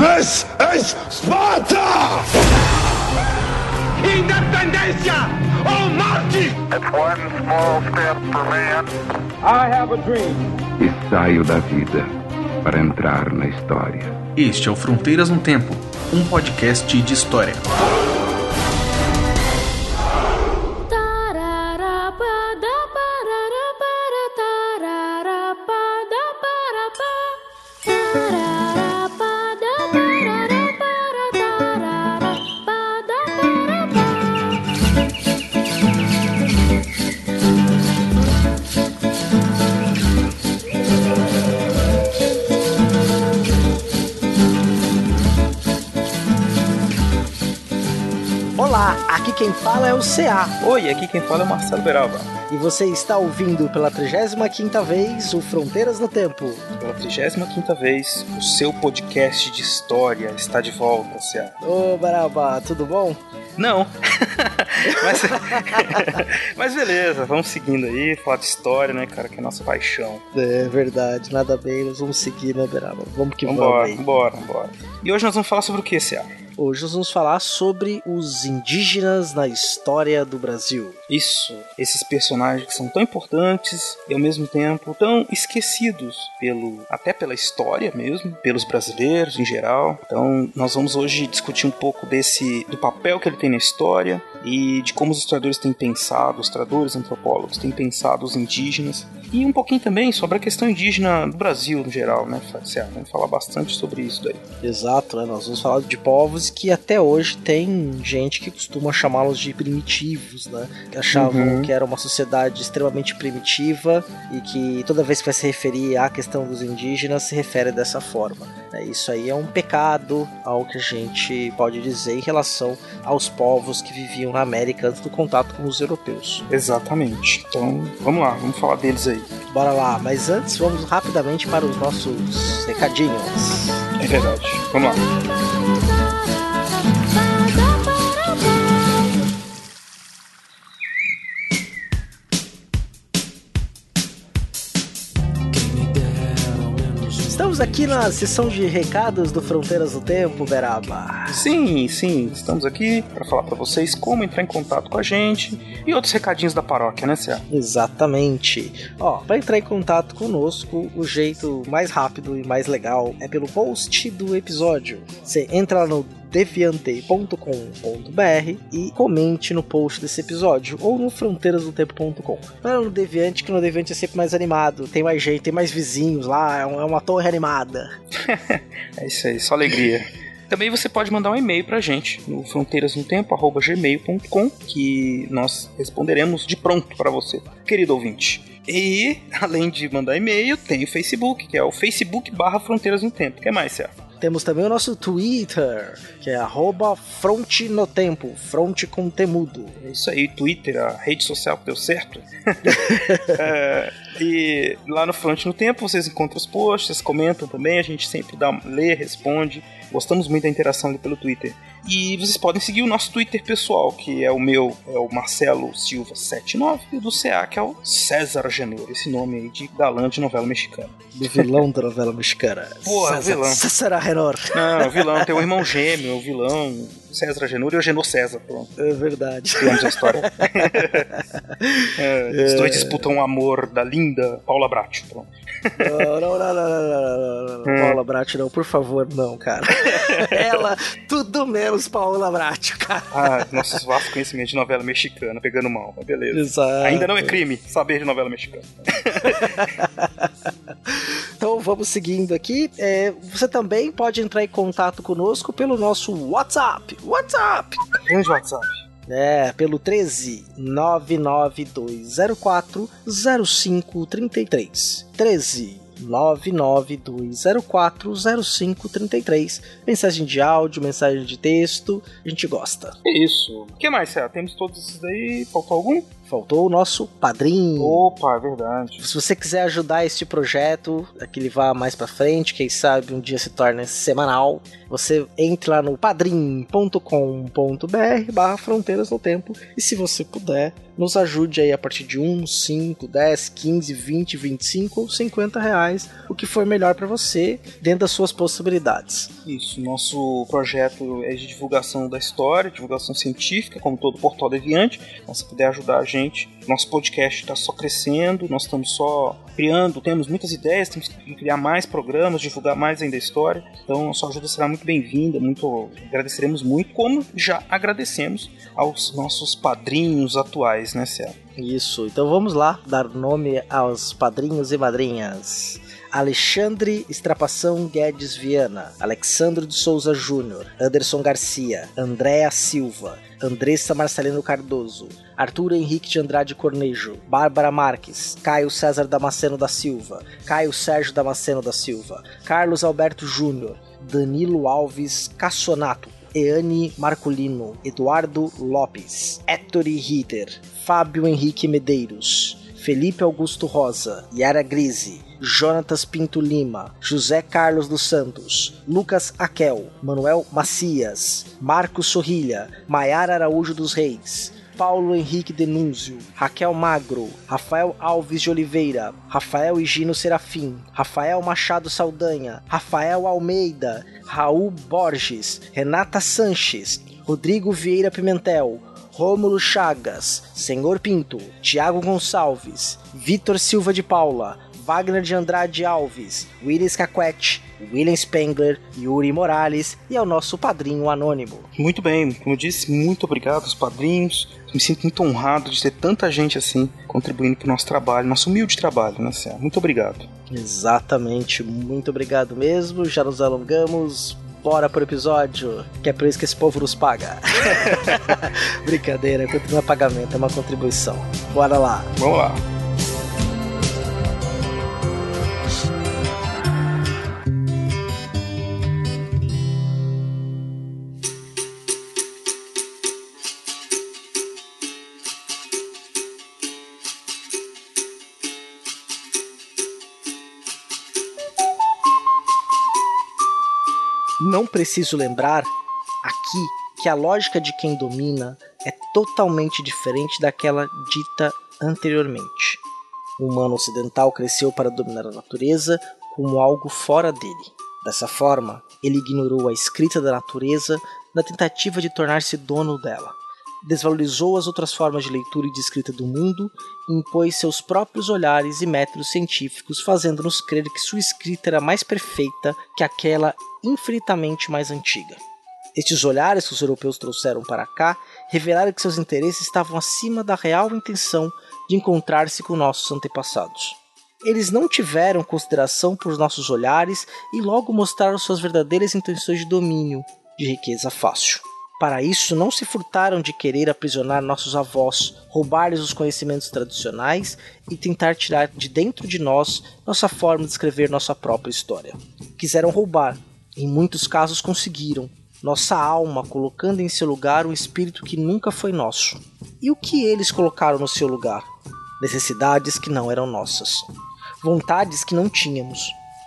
This is Sparta! Independencia or Marte! It's one small step for man. I have a dream. E saio da vida para entrar na história. Este é o Fronteiras no Tempo, um podcast de história. Quem fala é o CA. Oi, aqui quem fala é o Marcelo Beralba. E você está ouvindo pela 35ª vez o Fronteiras no Tempo. Pela 35ª vez, o seu podcast de história está de volta, CA. Ô, Baraba, tudo bom? Não. mas, mas beleza, vamos seguindo aí, falar de história, né, cara, que é a nossa paixão. É verdade, nada bem, nós vamos seguir, né, Beraba? Vamos que Vambora, vamos vambora, vambora. E hoje nós vamos falar sobre o que, CA? Hoje nós vamos falar sobre os indígenas na história do Brasil. Isso, esses personagens que são tão importantes e ao mesmo tempo tão esquecidos pelo até pela história mesmo, pelos brasileiros em geral. Então, nós vamos hoje discutir um pouco desse do papel que ele tem na história e de como os historiadores têm pensado, os historiadores antropólogos têm pensado os indígenas e um pouquinho também sobre a questão indígena do Brasil no geral, né, Fácia? Vamos falar bastante sobre isso daí. Exato, né? Nós vamos falar de povos que até hoje tem gente que costuma chamá-los de primitivos, né? Achavam Uhum. que era uma sociedade extremamente primitiva e que toda vez que vai se referir à questão dos indígenas se refere dessa forma. né? Isso aí é um pecado ao que a gente pode dizer em relação aos povos que viviam na América antes do contato com os europeus. Exatamente. Então, vamos lá, vamos falar deles aí. Bora lá, mas antes vamos rapidamente para os nossos recadinhos. É verdade. Vamos lá. Estamos aqui na sessão de recados do Fronteiras do Tempo, Beraba. Sim, sim, estamos aqui para falar para vocês como entrar em contato com a gente e outros recadinhos da paróquia, né, Cia? Exatamente. Ó, para entrar em contato conosco, o jeito mais rápido e mais legal é pelo post do episódio. Você entra no deviante.com.br e comente no post desse episódio ou no fronteirasdotempo.com. Lá no Deviante, que no Deviante é sempre mais animado, tem mais gente, tem mais vizinhos lá, é é uma torre animada. É isso aí, só alegria. Também você pode mandar um e-mail pra gente no fronteirasnotempo@gmail.com que nós responderemos de pronto para você, querido ouvinte. E além de mandar e-mail, tem o Facebook, que é o Facebook barra Fronteiras no Tempo. O que mais, Cia? Temos também o nosso Twitter, que é arroba fronte no tempo, fronte com temudo. É isso aí, Twitter, a rede social que deu certo. É, e lá no Front no Tempo vocês encontram os posts, vocês comentam também, a gente sempre dá, lê, responde. Gostamos muito da interação ali pelo Twitter. E vocês podem seguir o nosso Twitter pessoal, que é o meu, é o Marcelo Silva79, e o do CA, que é o César Janeiro, esse nome aí de galã de novela mexicana. Do vilão da novela mexicana. Porra, César- vilão. César Renor. Não, o vilão tem o irmão gêmeo, o vilão César Genor e o Genor César, pronto. É verdade. Criamos a história. É, Os dois disputam o amor da linda Paula Bracho. Pronto. Não, não, não, não, não, não, não, não. Paula Brat, não, por favor, não, cara. Ela, tudo menos Paula Brat, cara. Ah, nossos vastos conhecimentos de novela mexicana, pegando mal, mas beleza. Exato. Ainda não é crime saber de novela mexicana. Então vamos seguindo aqui. É, você também pode entrar em contato conosco pelo nosso WhatsApp. WhatsApp! Grande WhatsApp. É, pelo 13 99204 0533. 13 99204 0533. Mensagem de áudio, mensagem de texto, a gente gosta. É isso. O que mais, Cé? Temos todos esses daí. Faltou algum? Faltou o nosso padrinho. Opa, é verdade. Se você quiser ajudar este projeto, a que ele vá mais pra frente, quem sabe um dia se torne semanal, você entre lá no padrim.com.br barra fronteiras no tempo e se você puder, nos ajude aí a partir de 1, 5, 10, 15, 20, 25 ou 50 reais, o que for melhor para você, dentro das suas possibilidades. Isso, nosso projeto é de divulgação da história, divulgação científica, como todo portal deviante. Então, se puder ajudar a gente, nosso podcast está só crescendo, nós estamos só criando, temos muitas ideias, temos que criar mais programas, divulgar mais ainda a história. Então, a sua ajuda será muito bem-vinda, muito agradeceremos muito, como já agradecemos aos nossos padrinhos atuais, né, Céu? Isso, então vamos lá dar nome aos padrinhos e madrinhas. Alexandre Estrapação Guedes Viana, Alexandre de Souza Júnior, Anderson Garcia, Andréa Silva, Andressa Marcelino Cardoso, Arthur Henrique de Andrade Cornejo, Bárbara Marques, Caio César Damasceno da Silva, Caio Sérgio Damasceno da Silva, Carlos Alberto Júnior, Danilo Alves Cassonato, Eane Marculino, Eduardo Lopes, Ettore Ritter, Fábio Henrique Medeiros, Felipe Augusto Rosa, Yara Grise, Jonatas Pinto Lima, José Carlos dos Santos, Lucas Aquel, Manuel Macias, Marcos Sorrilha, Maiara Araújo dos Reis, Paulo Henrique Denúncio, Raquel Magro, Rafael Alves de Oliveira, Rafael Higino Serafim, Rafael Machado Saldanha, Rafael Almeida, Raul Borges, Renata Sanches, Rodrigo Vieira Pimentel, Rômulo Chagas, Senhor Pinto, Tiago Gonçalves, Vitor Silva de Paula, Wagner de Andrade Alves, Willis Caquete, William Spengler, Yuri Morales e ao nosso padrinho anônimo. Muito bem, como eu disse, muito obrigado aos padrinhos. Me sinto muito honrado de ter tanta gente assim contribuindo para o nosso trabalho, nosso humilde trabalho, né, Céu? Muito obrigado. Exatamente, muito obrigado mesmo. Já nos alongamos. Bora pro episódio, que é por isso que esse povo nos paga. Brincadeira, continua pagamento, é uma contribuição. Bora lá. Vamos lá. Não preciso lembrar aqui que a lógica de quem domina é totalmente diferente daquela dita anteriormente. O humano ocidental cresceu para dominar a natureza como algo fora dele. Dessa forma, ele ignorou a escrita da natureza na tentativa de tornar-se dono dela. Desvalorizou as outras formas de leitura e de escrita do mundo e impôs seus próprios olhares e métodos científicos, fazendo-nos crer que sua escrita era mais perfeita que aquela infinitamente mais antiga. Estes olhares que os europeus trouxeram para cá revelaram que seus interesses estavam acima da real intenção de encontrar-se com nossos antepassados. Eles não tiveram consideração por nossos olhares e logo mostraram suas verdadeiras intenções de domínio, de riqueza fácil. Para isso, não se furtaram de querer aprisionar nossos avós, roubar-lhes os conhecimentos tradicionais e tentar tirar de dentro de nós nossa forma de escrever nossa própria história. Quiseram roubar, em muitos casos conseguiram, nossa alma, colocando em seu lugar um espírito que nunca foi nosso. E o que eles colocaram no seu lugar? Necessidades que não eram nossas, vontades que não tínhamos,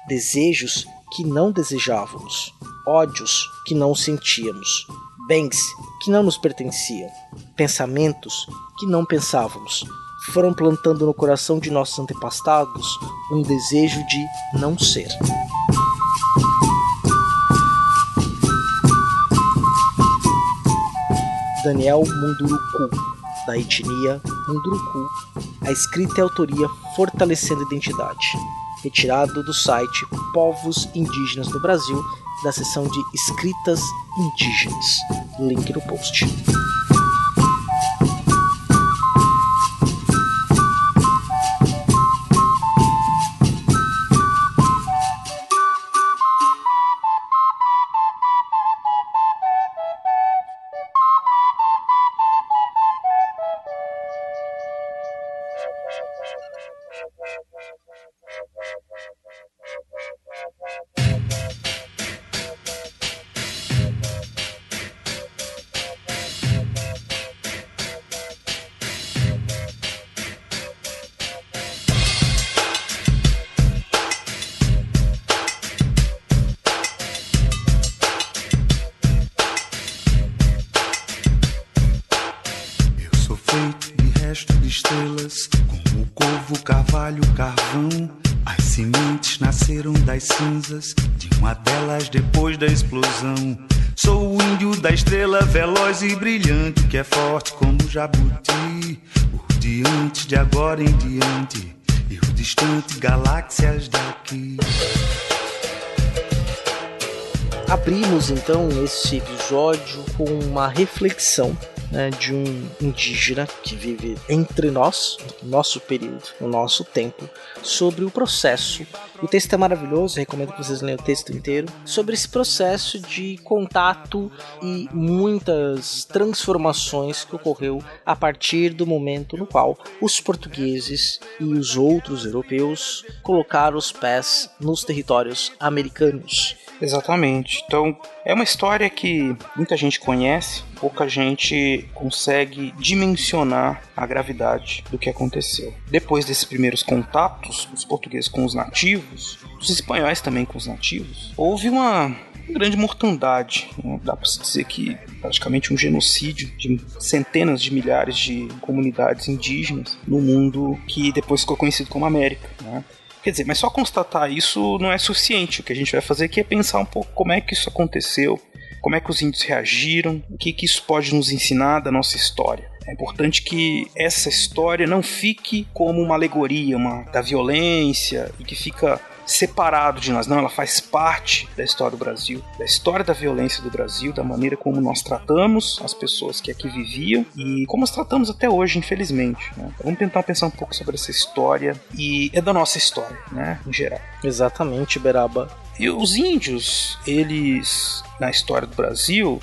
desejos que não desejávamos, ódios que não sentíamos, bens que não nos pertenciam, pensamentos que não pensávamos. Foram plantando no coração de nossos antepassados um desejo de não ser. Daniel Munduruku, da etnia Munduruku, a escrita e a autoria Fortalecendo a Identidade, retirado do site Povos Indígenas do Brasil, da seção de Escritas Indígenas. Link no post. Jabuti. O diante de agora em diante e o distante galáxias daqui. Abrimos então esse episódio com uma reflexão né, de um indígena que vive entre nós, no nosso período, no nosso tempo, sobre o processo. O texto é maravilhoso, recomendo que vocês leiam o texto inteiro. Sobre esse processo de contato e muitas transformações que ocorreu a partir do momento no qual os portugueses e os outros europeus colocaram os pés nos territórios americanos. Exatamente. Então, é uma história que muita gente conhece, pouca gente consegue dimensionar a gravidade do que aconteceu. Depois desses primeiros contatos dos portugueses com os nativos, dos espanhóis também com os nativos, houve uma grande mortandade. Né? Dá para se dizer que praticamente um genocídio de centenas de milhares de comunidades indígenas no mundo que depois ficou conhecido como América. Né? Quer dizer, mas só constatar isso não é suficiente. O que a gente vai fazer aqui é pensar um pouco como é que isso aconteceu, como é que os índios reagiram, o que, que isso pode nos ensinar da nossa história. É importante que essa história não fique como uma alegoria uma, da violência e que fica separado de nós, não, ela faz parte da história do Brasil, da história da violência do Brasil, da maneira como nós tratamos as pessoas que aqui viviam e como nós tratamos até hoje, infelizmente. Né? Vamos tentar pensar um pouco sobre essa história e é da nossa história, né, em geral. Exatamente, Beraba. E os índios, eles, na história do Brasil,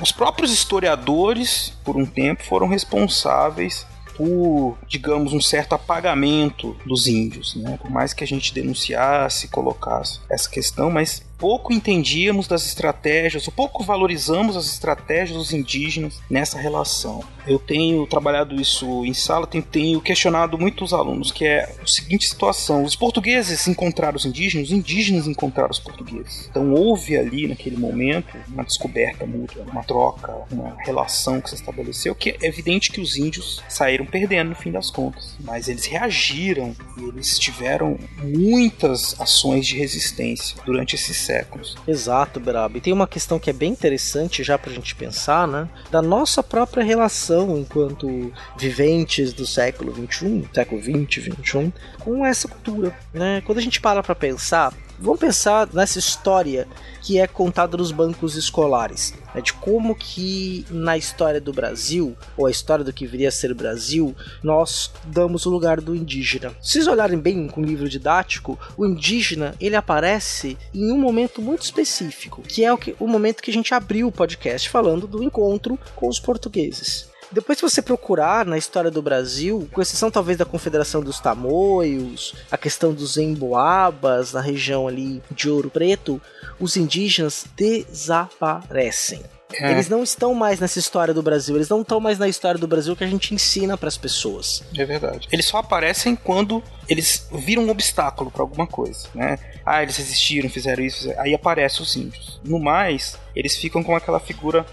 os próprios historiadores, por um tempo, foram responsáveis por, digamos, um certo apagamento dos índios, né? Por mais que a gente denunciasse, colocasse essa questão, mas pouco entendíamos das estratégias, ou pouco valorizamos as estratégias dos indígenas nessa relação. Eu tenho trabalhado isso em sala, tenho, tenho questionado muitos alunos, que é a seguinte situação: os portugueses encontraram os indígenas, os indígenas encontraram os portugueses. Então houve ali, naquele momento, uma descoberta mútua, uma troca, uma relação que se estabeleceu, que é evidente que os índios saíram perdendo no fim das contas. Mas eles reagiram e eles tiveram muitas ações de resistência durante esses séculos. Exato, Beraba. E tem uma questão que é bem interessante já pra gente pensar, né? Da nossa própria relação enquanto viventes do século XXI, século XX, XXI, com essa cultura, né? Quando a gente para pra pensar, Vamos pensar nessa história que é contada nos bancos escolares, né, de como que na história do Brasil, ou a história do que viria a ser o Brasil, nós damos o lugar do indígena. Se vocês olharem bem com o livro didático, o indígena ele aparece em um momento muito específico, que é o, que, o momento que a gente abriu o podcast falando do encontro com os portugueses. Depois, se você procurar na história do Brasil, com exceção talvez da Confederação dos Tamoios, a questão dos Emboabas, na região ali de Ouro Preto, os indígenas desaparecem. É. Eles não estão mais nessa história do Brasil, eles não estão mais na história do Brasil que a gente ensina para as pessoas. É verdade. Eles só aparecem quando eles viram um obstáculo para alguma coisa, né? Ah, eles resistiram, fizeram isso, fizeram... aí aparecem os índios. No mais, eles ficam com aquela figura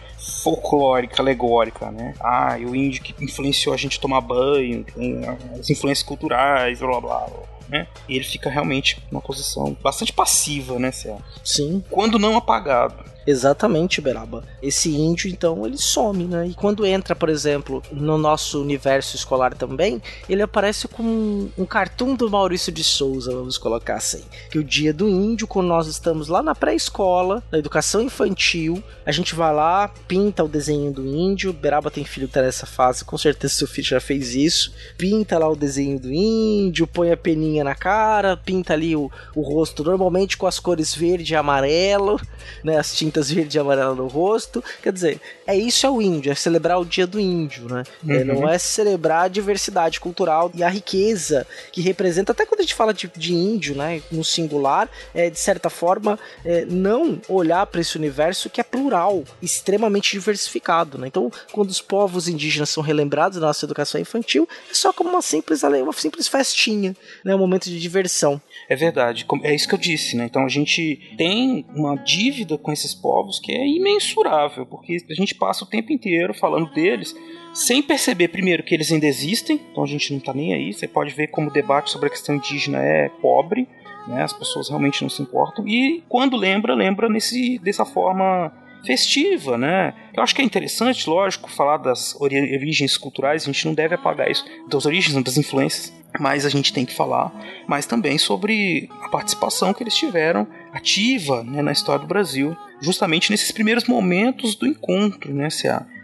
folclórica, alegórica, né? Ah, e o índio que influenciou a gente a tomar banho, tem as influências culturais, blá blá blá. Né? E ele fica realmente numa posição bastante passiva, né, Céu? Sim. Quando não apagado. Exatamente, Beraba. Esse índio, então, ele some, né? E quando entra, por exemplo, no nosso universo escolar também, ele aparece com um, um cartoon do Maurício de Souza, vamos colocar assim. Que o dia do índio, quando nós estamos lá na pré-escola, na educação infantil, a gente vai lá, pinta o desenho do índio. Beraba tem filho que tá nessa fase, com certeza seu filho já fez isso. Pinta lá o desenho do índio, põe a peninha na cara, pinta ali o, o rosto, normalmente com as cores verde e amarelo, né? As tintas pintas verde e amarela no rosto. Quer dizer, é isso é o índio, é celebrar o dia do índio, né? É, uhum. É, não é celebrar a diversidade cultural e a riqueza que representa, até quando a gente fala de, de índio, né, no singular, é de certa forma é, não olhar para esse universo que é plural, extremamente diversificado, né? Então, quando os povos indígenas são relembrados na nossa educação infantil, é só como uma simples, uma simples festinha, né, um momento de diversão. É verdade, é isso que eu disse, né? Então a gente tem uma dívida com esses povos que é imensurável, porque a gente passa o tempo inteiro falando deles sem perceber, primeiro, que eles ainda existem, então a gente não tá nem aí. Você pode ver como o debate sobre a questão indígena é pobre, Né? As pessoas realmente não se importam. E quando lembra, lembra nesse, dessa forma festiva, né? Eu acho que é interessante, lógico, falar das origens culturais, a gente não deve apagar isso, das origens, das influências, mas a gente tem que falar mais também sobre a participação que eles tiveram ativa né, na história do Brasil, justamente nesses primeiros momentos do encontro, né?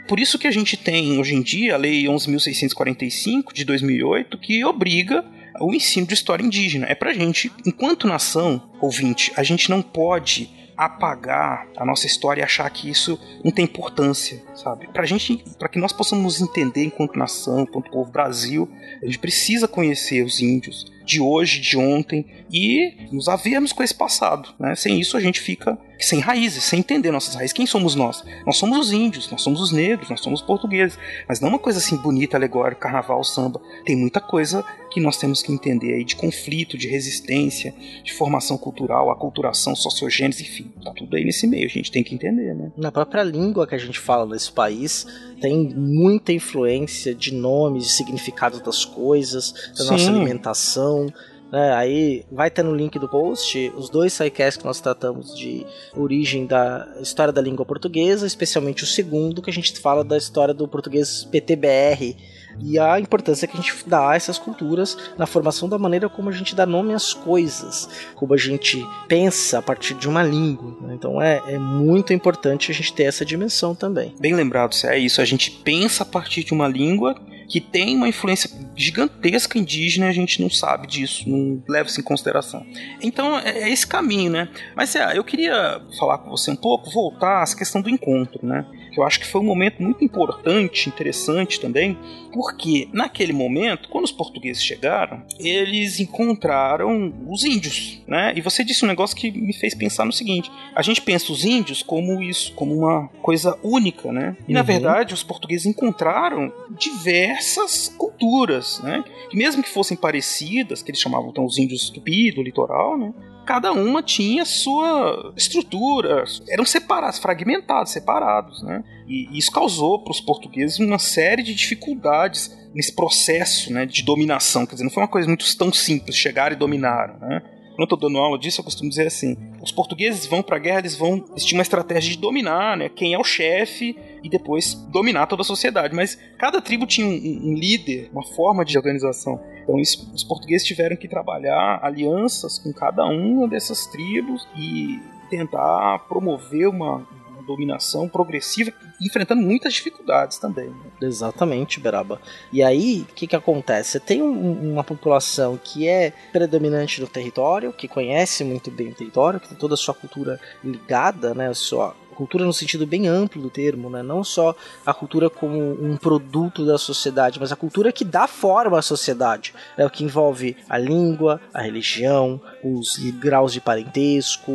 Por isso que a gente tem hoje em dia a Lei 11.645 de 2008 que obriga o ensino de história indígena. É pra gente, enquanto nação, ouvinte, a gente não pode apagar a nossa história e achar que isso não tem importância, sabe? Pra gente, para que nós possamos nos entender enquanto nação, enquanto povo Brasil, a gente precisa conhecer os índios de hoje, de ontem e nos havermos com esse passado, né? Sem isso a gente fica sem raízes, sem entender nossas raízes. Quem somos nós? Nós somos os índios, nós somos os negros, nós somos os portugueses. Mas não uma coisa assim bonita, alegórica, carnaval, samba. Tem muita coisa que nós temos que entender aí de conflito, de resistência, de formação cultural, aculturação, sociogênese, enfim. Tá tudo aí nesse meio, a gente tem que entender, né? Na própria língua que a gente fala nesse país, tem muita influência de nomes, de significados das coisas, da Sim. nossa alimentação. Né? Aí vai ter no link do post os dois sidecasts que nós tratamos de origem da história da língua portuguesa, especialmente o segundo, que a gente fala da história do português PTBR e a importância que a gente dá a essas culturas na formação da maneira como a gente dá nome às coisas, como a gente pensa a partir de uma língua. Né? Então é, é muito importante a gente ter essa dimensão também. Bem lembrado, é isso. A gente pensa a partir de uma língua que tem uma influência gigantesca indígena, a gente não sabe disso, não leva isso em consideração. Então é, é esse caminho, né? Mas é, eu queria falar com você um pouco, voltar à questão do encontro, né? Que eu acho que foi um momento muito importante, interessante também, porque naquele momento, quando os portugueses chegaram, eles encontraram os índios, né? E você disse um negócio que me fez pensar no seguinte: a gente pensa os índios como isso, como uma coisa única, né? E uhum. na verdade os portugueses encontraram diversas culturas, né? Que mesmo que fossem parecidas, que eles chamavam então os índios tupi do litoral, né? Cada uma tinha sua estrutura, eram separados, fragmentados, separados, né? E isso causou para os portugueses uma série de dificuldades nesse processo, né, de dominação. Quer dizer, não foi uma coisa muito tão simples, chegar e dominaram, né? Quando eu estou dando aula disso, eu costumo dizer assim: os portugueses vão para a guerra, eles vão. Eles tinham uma estratégia de dominar, né? Quem é o chefe e depois dominar toda a sociedade. Mas cada tribo tinha um, um líder, uma forma de organização. Então isso, os portugueses tiveram que trabalhar alianças com cada uma dessas tribos e tentar promover uma dominação progressiva, enfrentando muitas dificuldades também. Né? Exatamente, Beraba. E aí, o que, que acontece? Você tem um, uma população que é predominante no território, que conhece muito bem o território, que tem toda a sua cultura ligada, né, a sua cultura no sentido bem amplo do termo, né? não só a cultura como um produto da sociedade, mas a cultura que dá forma à sociedade, né? o que envolve a língua, a religião, os graus de parentesco,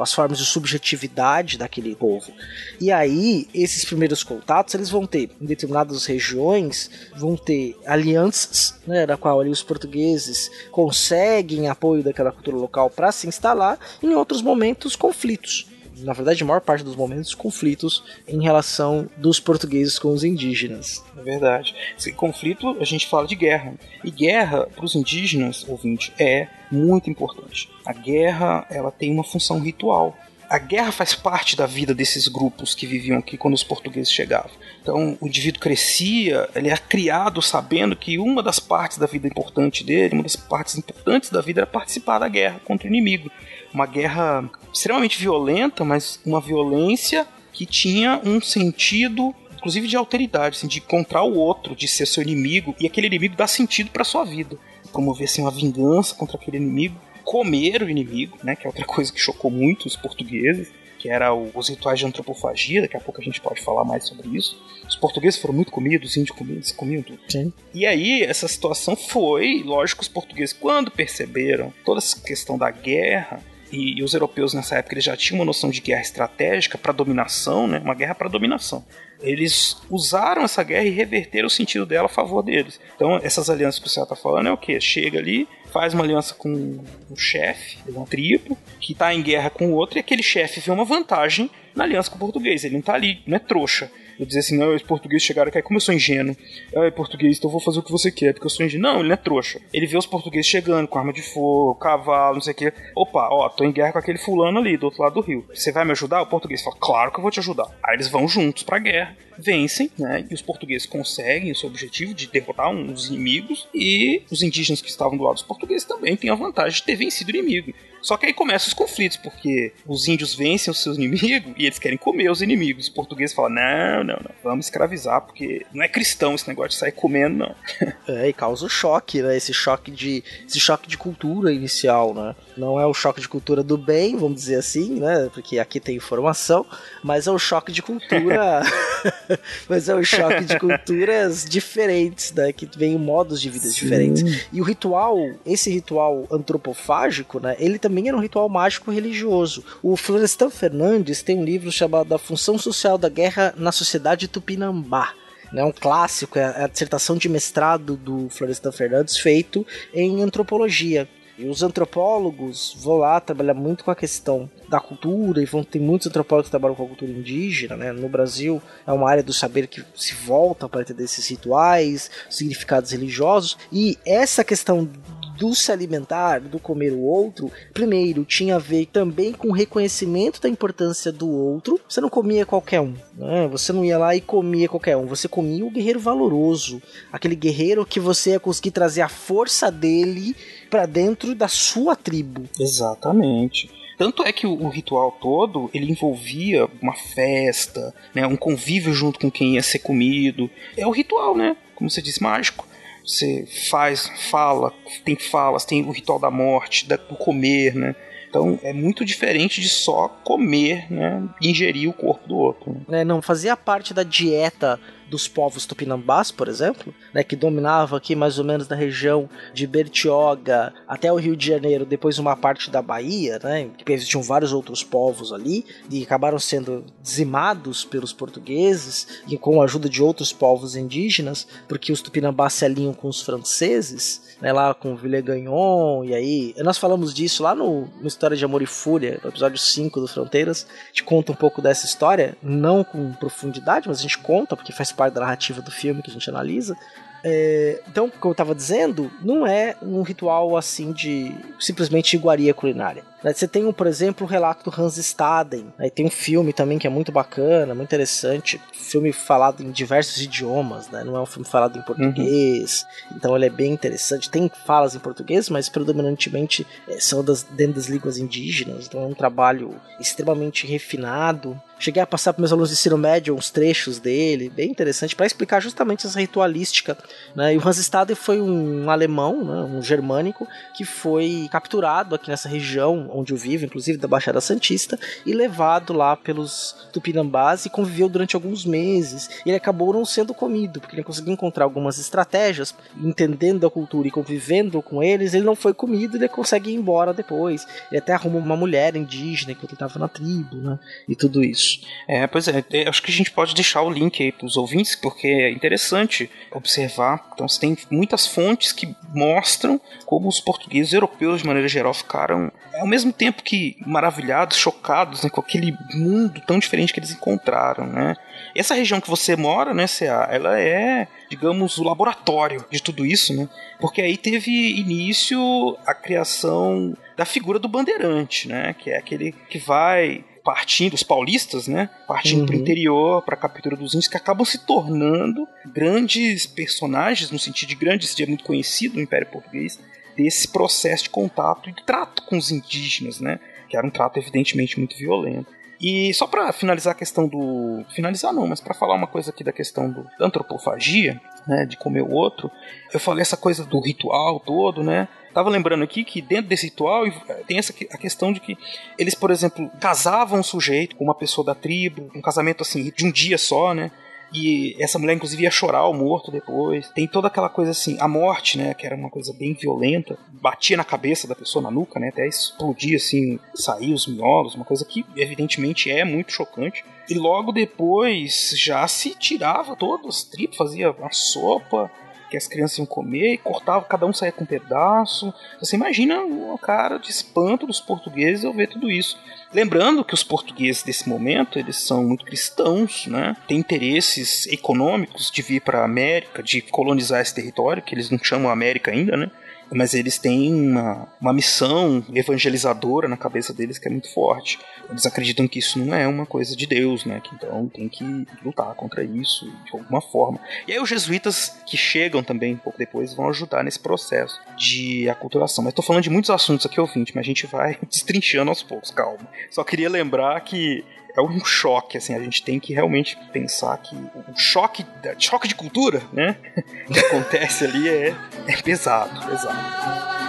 as formas de subjetividade daquele povo. E aí, esses primeiros contatos, eles vão ter, em determinadas regiões, vão ter alianças, né, da qual ali os portugueses conseguem apoio daquela cultura local para se instalar, em outros momentos, conflitos na verdade, a maior parte dos momentos, conflitos em relação dos portugueses com os indígenas. É verdade. Esse conflito, a gente fala de guerra. E guerra, para os indígenas, ouvinte, é muito importante. A guerra, ela tem uma função ritual. A guerra faz parte da vida desses grupos que viviam aqui quando os portugueses chegavam. Então, o indivíduo crescia, ele era criado sabendo que uma das partes da vida importante dele, uma das partes importantes da vida era participar da guerra contra o inimigo uma guerra extremamente violenta, mas uma violência que tinha um sentido inclusive de alteridade, assim, de encontrar o outro, de ser seu inimigo, e aquele inimigo dá sentido para sua vida. Promover assim, uma vingança contra aquele inimigo, comer o inimigo, né, que é outra coisa que chocou muito os portugueses, que era o, os rituais de antropofagia, daqui a pouco a gente pode falar mais sobre isso. Os portugueses foram muito comidos, os índios comiam, eles comiam tudo. Sim. E aí, essa situação foi, lógico, os portugueses, quando perceberam toda essa questão da guerra, e, e, os europeus nessa época eles já tinham uma noção de guerra estratégica para dominação, né? Uma guerra para dominação. eles usaram essa guerra e reverteram o sentido dela a favor deles. Então, essas alianças que o senhor tá falando é o quê? Chega ali, faz uma aliança com um chefe uma tribo, que tá em guerra com o outro, e aquele chefe vê uma vantagem na aliança com o português. Ele não tá ali, não é trouxa. Eu dizer assim, não, os portugueses chegaram aqui, como eu sou ingênuo. Ah, é português, então eu vou fazer o que você quer, porque eu sou ingênuo. Não, ele não é trouxa. Ele vê os portugueses chegando com arma de fogo, cavalo, não sei o quê. Opa, ó, tô em guerra com aquele fulano ali, do outro lado do rio. Você vai me ajudar? O português fala, claro que eu vou te ajudar. Aí eles vão juntos pra guerra, vencem, né? E os portugueses conseguem o seu objetivo de derrotar uns inimigos. E os indígenas que estavam do lado dos portugueses também têm a vantagem de ter vencido o inimigo. Só que aí começam os conflitos, porque os índios vencem os seus inimigos e eles querem comer os inimigos. Os portugueses falam: não, não, não, vamos escravizar, porque não é cristão esse negócio de sair comendo, não. É, e causa o choque, né? Esse choque de. Esse choque de cultura inicial, né? Não é o choque de cultura do bem, vamos dizer assim, né? Porque aqui tem informação, mas é o choque de cultura. mas é o choque de culturas diferentes, né? Que vem em modos de vida diferentes. E o ritual, esse ritual antropofágico, né? Ele também era um ritual mágico religioso. O Florestan Fernandes tem um livro chamado A Função Social da Guerra na Sociedade Tupinambá né, um clássico, é a dissertação de mestrado do Florestan Fernandes feito em antropologia. E os antropólogos vão lá trabalhar muito com a questão da cultura, e vão ter muitos antropólogos que trabalham com a cultura indígena, né? No Brasil é uma área do saber que se volta para entender esses rituais, significados religiosos, e essa questão do se alimentar, do comer o outro, primeiro tinha a ver também com o reconhecimento da importância do outro. Você não comia qualquer um, né? Você não ia lá e comia qualquer um. Você comia o guerreiro valoroso, aquele guerreiro que você ia conseguir trazer a força dele para dentro da sua tribo. Exatamente. Tanto é que o, o, ritual todo ele envolvia uma festa, né, um convívio junto com quem ia ser comido. É o ritual, né? Como você disse, mágico. Você faz, fala, tem falas, tem o ritual da morte, da, do comer, né? Então é muito diferente de só comer, né? Ingerir o corpo do outro. Né? É, não fazia parte da dieta dos povos tupinambás, por exemplo, né, que dominava aqui mais ou menos na região de Bertioga até o Rio de Janeiro, depois uma parte da Bahia, né, que existiam vários outros povos ali, e acabaram sendo dizimados pelos portugueses e com a ajuda de outros povos indígenas, porque os tupinambás se alinham com os franceses, né, lá com Villegagnon, e aí, nós falamos disso lá no, no História de Amor e Fúria, no episódio 5 do Fronteiras, a gente conta um pouco dessa história, não com profundidade, mas a gente conta, porque faz parte parte da narrativa do filme que a gente analisa. É, então, como eu estava dizendo, não é um ritual assim de simplesmente iguaria culinária. Né? Você tem, por exemplo, o relato do Hans Staden. Aí tem um filme também que é muito bacana, muito interessante. Filme falado em diversos idiomas, né? Não é um filme falado em português. Uhum. Então ele é bem interessante. Tem falas em português, mas predominantemente é, são das, dentro das línguas indígenas. Então é um trabalho extremamente refinado. Cheguei a passar para meus alunos de ensino médio uns trechos dele, bem interessante, para explicar justamente essa ritualística. Né? E o Hans Staden foi um alemão, né? um germânico, que foi capturado aqui nessa região onde eu vivo, inclusive da Baixada Santista, e levado lá pelos tupinambás e conviveu durante alguns meses. E ele acabou não sendo comido, porque ele conseguiu encontrar algumas estratégias, entendendo a cultura e convivendo com eles, ele não foi comido e ele consegue ir embora depois. Ele até arruma uma mulher indígena que estava na tribo, né? E tudo isso. É, pois é, acho que a gente pode deixar o link aí para os ouvintes, porque é interessante observar. Então, você tem muitas fontes que mostram como os portugueses europeus, de maneira geral, ficaram ao mesmo tempo que maravilhados, chocados né, com aquele mundo tão diferente que eles encontraram, né? Essa região que você mora, né, CA, ela é, digamos, o laboratório de tudo isso, né? Porque aí teve início a criação da figura do bandeirante, né? Que é aquele que vai partindo, os paulistas, né? Partindo uhum. para o interior, para a captura dos índios, que acabam se tornando grandes personagens, no sentido de grande, esse dia muito conhecido no Império Português, desse processo de contato e trato com os indígenas, né? Que era um trato evidentemente muito violento. E só para finalizar a questão do. Finalizar não, mas para falar uma coisa aqui da questão do, da antropofagia, né? De comer o outro, eu falei essa coisa do ritual todo, né? Tava lembrando aqui que dentro desse ritual tem essa a questão de que eles, por exemplo, casavam um sujeito com uma pessoa da tribo, um casamento assim de um dia só, né? E essa mulher, inclusive, ia chorar o morto depois. Tem toda aquela coisa assim, a morte, né? Que era uma coisa bem violenta. Batia na cabeça da pessoa, na nuca, né? Até explodia, assim, sair os miolos. Uma coisa que, evidentemente, é muito chocante. E logo depois já se tirava todas as tripas, fazia uma sopa que as crianças iam comer, e cortava, cada um saía com um pedaço. Você imagina uma cara de espanto dos portugueses ao ver tudo isso. Lembrando que os portugueses desse momento, eles são muito cristãos, né? Tem interesses econômicos de vir para a América, de colonizar esse território, que eles não chamam América ainda, né? Mas eles têm uma, uma missão evangelizadora na cabeça deles que é muito forte. Eles acreditam que isso não é uma coisa de Deus, né? Que então tem que lutar contra isso de alguma forma. E aí os jesuítas que chegam também um pouco depois vão ajudar nesse processo de aculturação. Mas estou falando de muitos assuntos aqui, ouvinte, mas a gente vai destrinchando aos poucos, calma. Só queria lembrar que é um choque, assim, a gente tem que realmente pensar que o choque, choque de cultura, né, que acontece ali é, é pesado, pesado.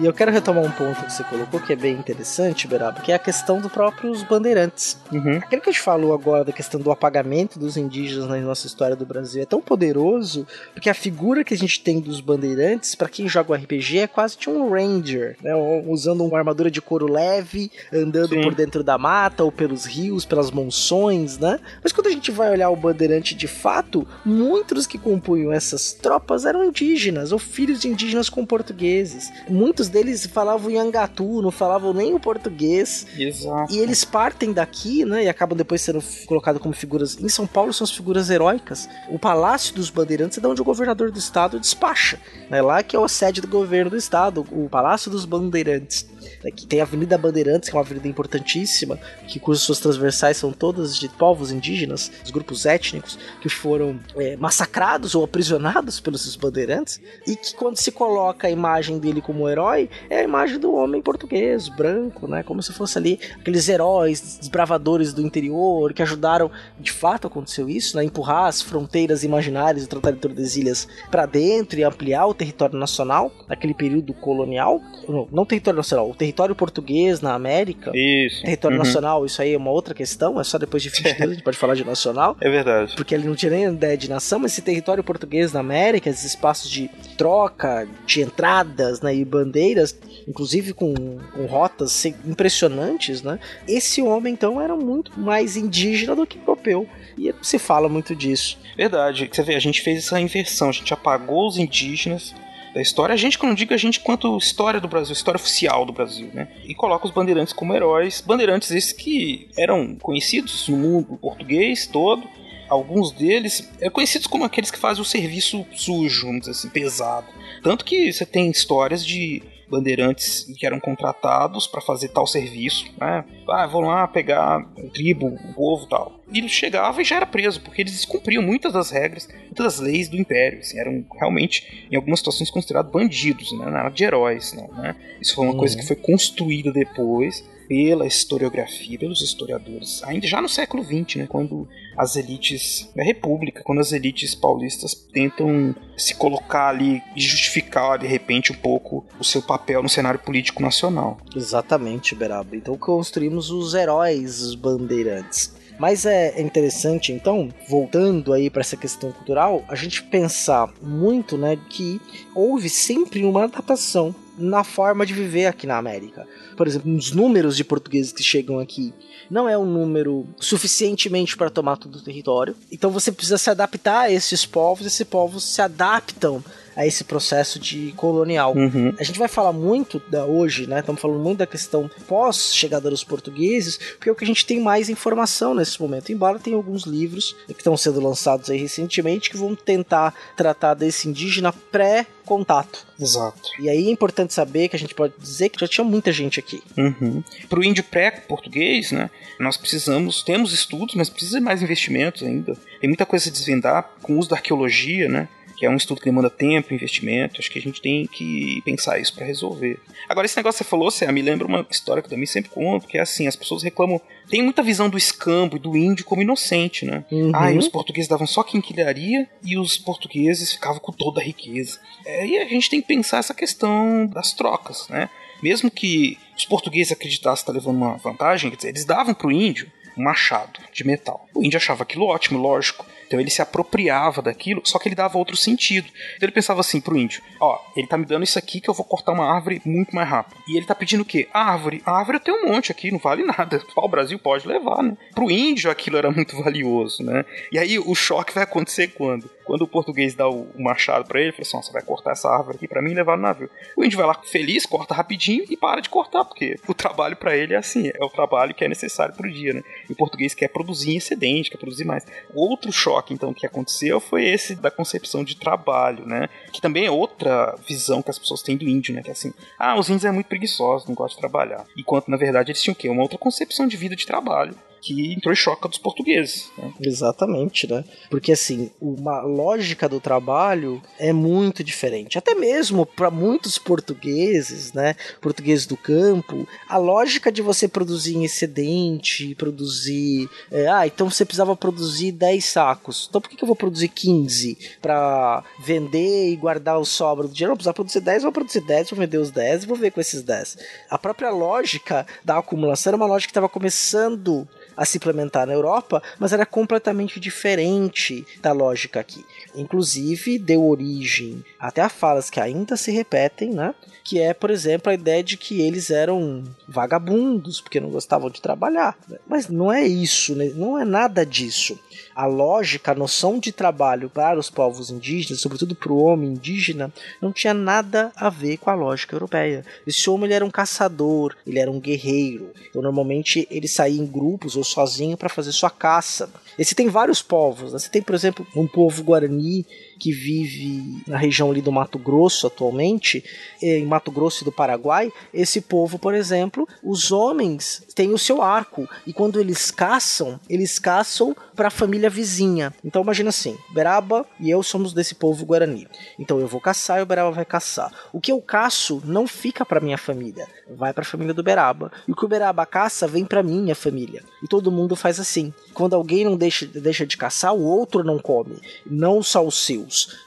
E eu quero retomar um ponto que você colocou que é bem interessante, Beraba, que é a questão dos próprios bandeirantes. Uhum. Aquilo que a gente falou agora da questão do apagamento dos indígenas na nossa história do Brasil é tão poderoso, porque a figura que a gente tem dos bandeirantes, para quem joga o RPG, é quase de um ranger, né? Usando uma armadura de couro leve, andando Sim. por dentro da mata ou pelos rios, pelas monções, né? Mas quando a gente vai olhar o bandeirante de fato, muitos que compunham essas tropas eram indígenas ou filhos de indígenas com portugueses. Muitos deles falavam Yangatu, não falavam nem o português. Exato. E eles partem daqui, né, e acabam depois sendo colocados como figuras. Em São Paulo são as figuras heróicas. O Palácio dos Bandeirantes é de onde o governador do estado despacha. Né, lá que é a sede do governo do estado, o Palácio dos Bandeirantes. Aqui tem a Avenida Bandeirantes, que é uma avenida importantíssima, que cujas suas transversais são todas de povos indígenas, os grupos étnicos que foram é, massacrados ou aprisionados pelos bandeirantes, e que quando se coloca a imagem dele como herói, é a imagem do homem português, branco, né? Como se fosse ali aqueles heróis, desbravadores do interior, que ajudaram, de fato aconteceu isso, né? Empurrar as fronteiras imaginárias do Tratado de Tordesilhas para dentro e ampliar o território nacional naquele período colonial. Não, não território nacional, o território português na América. Isso. Território uhum. nacional, isso aí é uma outra questão, é só depois de 22 a gente pode falar de nacional. É verdade. Porque ele não tinha nem ideia de nação, mas esse território português na América, esses espaços de troca, de entradas né, e bandeiras, inclusive com, com rotas impressionantes, né? Esse homem, então, era muito mais indígena do que europeu. E se fala muito disso. Verdade. Você vê, a gente fez essa inversão, a gente apagou os indígenas da história. A gente, quando digo a gente, quanto história do Brasil, história oficial do Brasil, né? E coloca os bandeirantes como heróis. Bandeirantes esses que eram conhecidos no mundo português todo. Alguns deles é conhecidos como aqueles que fazem o serviço sujo, vamos dizer assim, pesado. Tanto que você tem histórias de bandeirantes que eram contratados para fazer tal serviço, né? Ah, vão lá pegar tribo, povo tal. E ele chegava e já era preso, porque eles descumpriam muitas das regras, muitas das leis do Império. Assim, eram realmente, em algumas situações, considerados bandidos, né? Nada de heróis, não, né? Isso foi uma uhum. coisa que foi construída depois pela historiografia, pelos historiadores, ainda já no século XX, né, quando as elites da República, quando as elites paulistas tentam se colocar ali e justificar de repente um pouco o seu papel no cenário político nacional. Exatamente, Beraba. Então construímos os heróis, os bandeirantes. Mas é interessante, então, voltando aí para essa questão cultural, a gente pensar muito, né, que houve sempre uma adaptação na forma de viver aqui na América. Por exemplo, os números de portugueses que chegam aqui não é um número suficientemente para tomar todo o território. Então você precisa se adaptar a esses povos, esses povos se adaptam a esse processo de colonial. Uhum. A gente vai falar muito da hoje, né? Estamos falando muito da questão pós chegada dos portugueses, porque é o que a gente tem mais informação nesse momento. Embora tenha alguns livros que estão sendo lançados aí recentemente que vão tentar tratar desse indígena pré contato. Exato. E aí é importante saber que a gente pode dizer que já tinha muita gente aqui. Uhum. Para o índio pré-português, né, nós precisamos, temos estudos, mas precisa de mais investimentos ainda. Tem muita coisa a desvendar com o uso da arqueologia, né? Que é um estudo que demanda tempo, investimento. Acho que a gente tem que pensar isso para resolver. Agora, esse negócio que você falou, Cé, me lembra uma história que eu também sempre conto, que é assim, as pessoas reclamam. Tem muita visão do escambo e do índio como inocente, né? Uhum. Ah, e os portugueses davam só quinquilharia e os portugueses ficavam com toda a riqueza. É, e a gente tem que pensar essa questão das trocas, né? Mesmo que os portugueses acreditassem estar levando uma vantagem, quer dizer, eles davam pro índio um machado de metal. O índio achava aquilo ótimo, lógico Então ele se apropriava daquilo, só que ele dava outro sentido. Então ele pensava assim pro índio: ó, ele tá me dando isso aqui que eu vou cortar uma árvore muito mais rápido. E ele tá pedindo o quê? árvore. A árvore tem um monte aqui, não vale nada. O Brasil pode levar, né? Pro índio aquilo era muito valioso, né? E aí o choque vai acontecer quando? Quando o português dá o machado para ele, fala assim: você vai cortar essa árvore aqui para mim e levar no navio. O índio vai lá feliz, corta rapidinho e para de cortar, porque o trabalho para ele é assim, é o trabalho que é necessário pro dia, né? E o português quer produzir em excedente, quer produzir mais. Outro choque, então, que aconteceu foi esse da concepção de trabalho, né? Que também é outra visão que as pessoas têm do índio, né? Que é assim, ah, os índios é muito preguiçosos, não gostam de trabalhar. Enquanto, na verdade, eles tinham o quê? Uma outra concepção de vida de trabalho que entrou em choque dos portugueses. Né? Exatamente, né? Porque assim, uma lógica do trabalho é muito diferente. Até mesmo para muitos portugueses, né? Portugueses do campo, a lógica de você produzir em excedente, produzir. É, ah, então você precisava produzir 10 sacos. Então por que, eu vou produzir 15 para vender e guardar o sobra do dinheiro? Não, precisava produzir 10, vou produzir 10, vou vender os 10 e vou ver com esses 10. A própria lógica da acumulação era uma lógica que estava começando a se implementar na Europa, mas era completamente diferente da lógica aqui. Inclusive, deu origem até a falas que ainda se repetem, né? Que é, por exemplo, a ideia de que eles eram vagabundos porque não gostavam de trabalhar. Mas não é isso, né? não é nada disso a lógica, a noção de trabalho para os povos indígenas, sobretudo para o homem indígena, não tinha nada a ver com a lógica europeia. Esse homem ele era um caçador, ele era um guerreiro. Então, normalmente ele saía em grupos ou sozinho para fazer sua caça. Esse tem vários povos. Né? Você tem, por exemplo, um povo guarani que vive na região ali do Mato Grosso atualmente, em Mato Grosso e do Paraguai, esse povo, por exemplo, os homens têm o seu arco e quando eles caçam, eles caçam para a família vizinha. Então imagina assim, Beraba e eu somos desse povo guarani. Então eu vou caçar e o Beraba vai caçar. O que eu caço não fica para minha família, vai para a família do Beraba. E o que o Beraba caça vem para minha família. E todo mundo faz assim. Quando alguém não deixa, deixa de caçar, o outro não come, não só os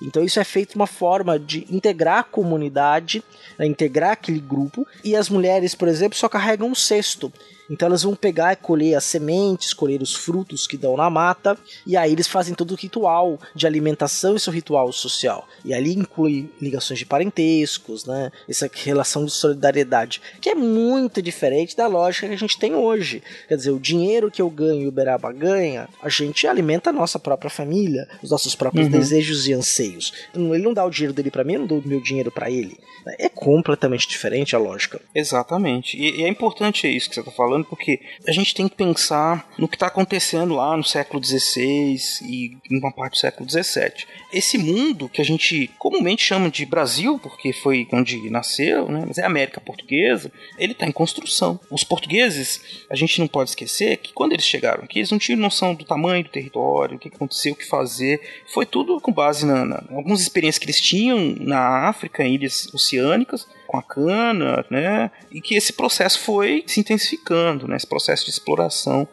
Então isso é feito uma forma de integrar a comunidade, né, integrar aquele grupo. E as mulheres, por exemplo, só carregam um cesto. Então elas vão pegar e colher as sementes, colher os frutos que dão na mata, e aí eles fazem todo o ritual de alimentação e seu ritual social. E ali inclui ligações de parentescos, né? Essa relação de solidariedade, que é muito diferente da lógica que a gente tem hoje. Quer dizer, o dinheiro que eu ganho e o Beraba ganha, a gente alimenta a nossa própria família, os nossos próprios uhum. desejos e anseios. Ele não dá o dinheiro dele para mim, eu não dou o meu dinheiro para ele. É completamente diferente a lógica. Exatamente. E, e é importante isso que você está falando, porque a gente tem que pensar no que está acontecendo lá no século XVI e em uma parte do século XVII. Esse mundo que a gente comumente chama de Brasil, porque foi onde nasceu, né? mas é América Portuguesa, ele está em construção. Os portugueses, a gente não pode esquecer que quando eles chegaram aqui, eles não tinham noção do tamanho do território, o que aconteceu, o que fazer. Foi tudo com base na, na algumas experiências que eles tinham na África, em ilhas oceânicas, com a cana, né? E que esse processo foi se intensificando, né? Esse processo de exploração.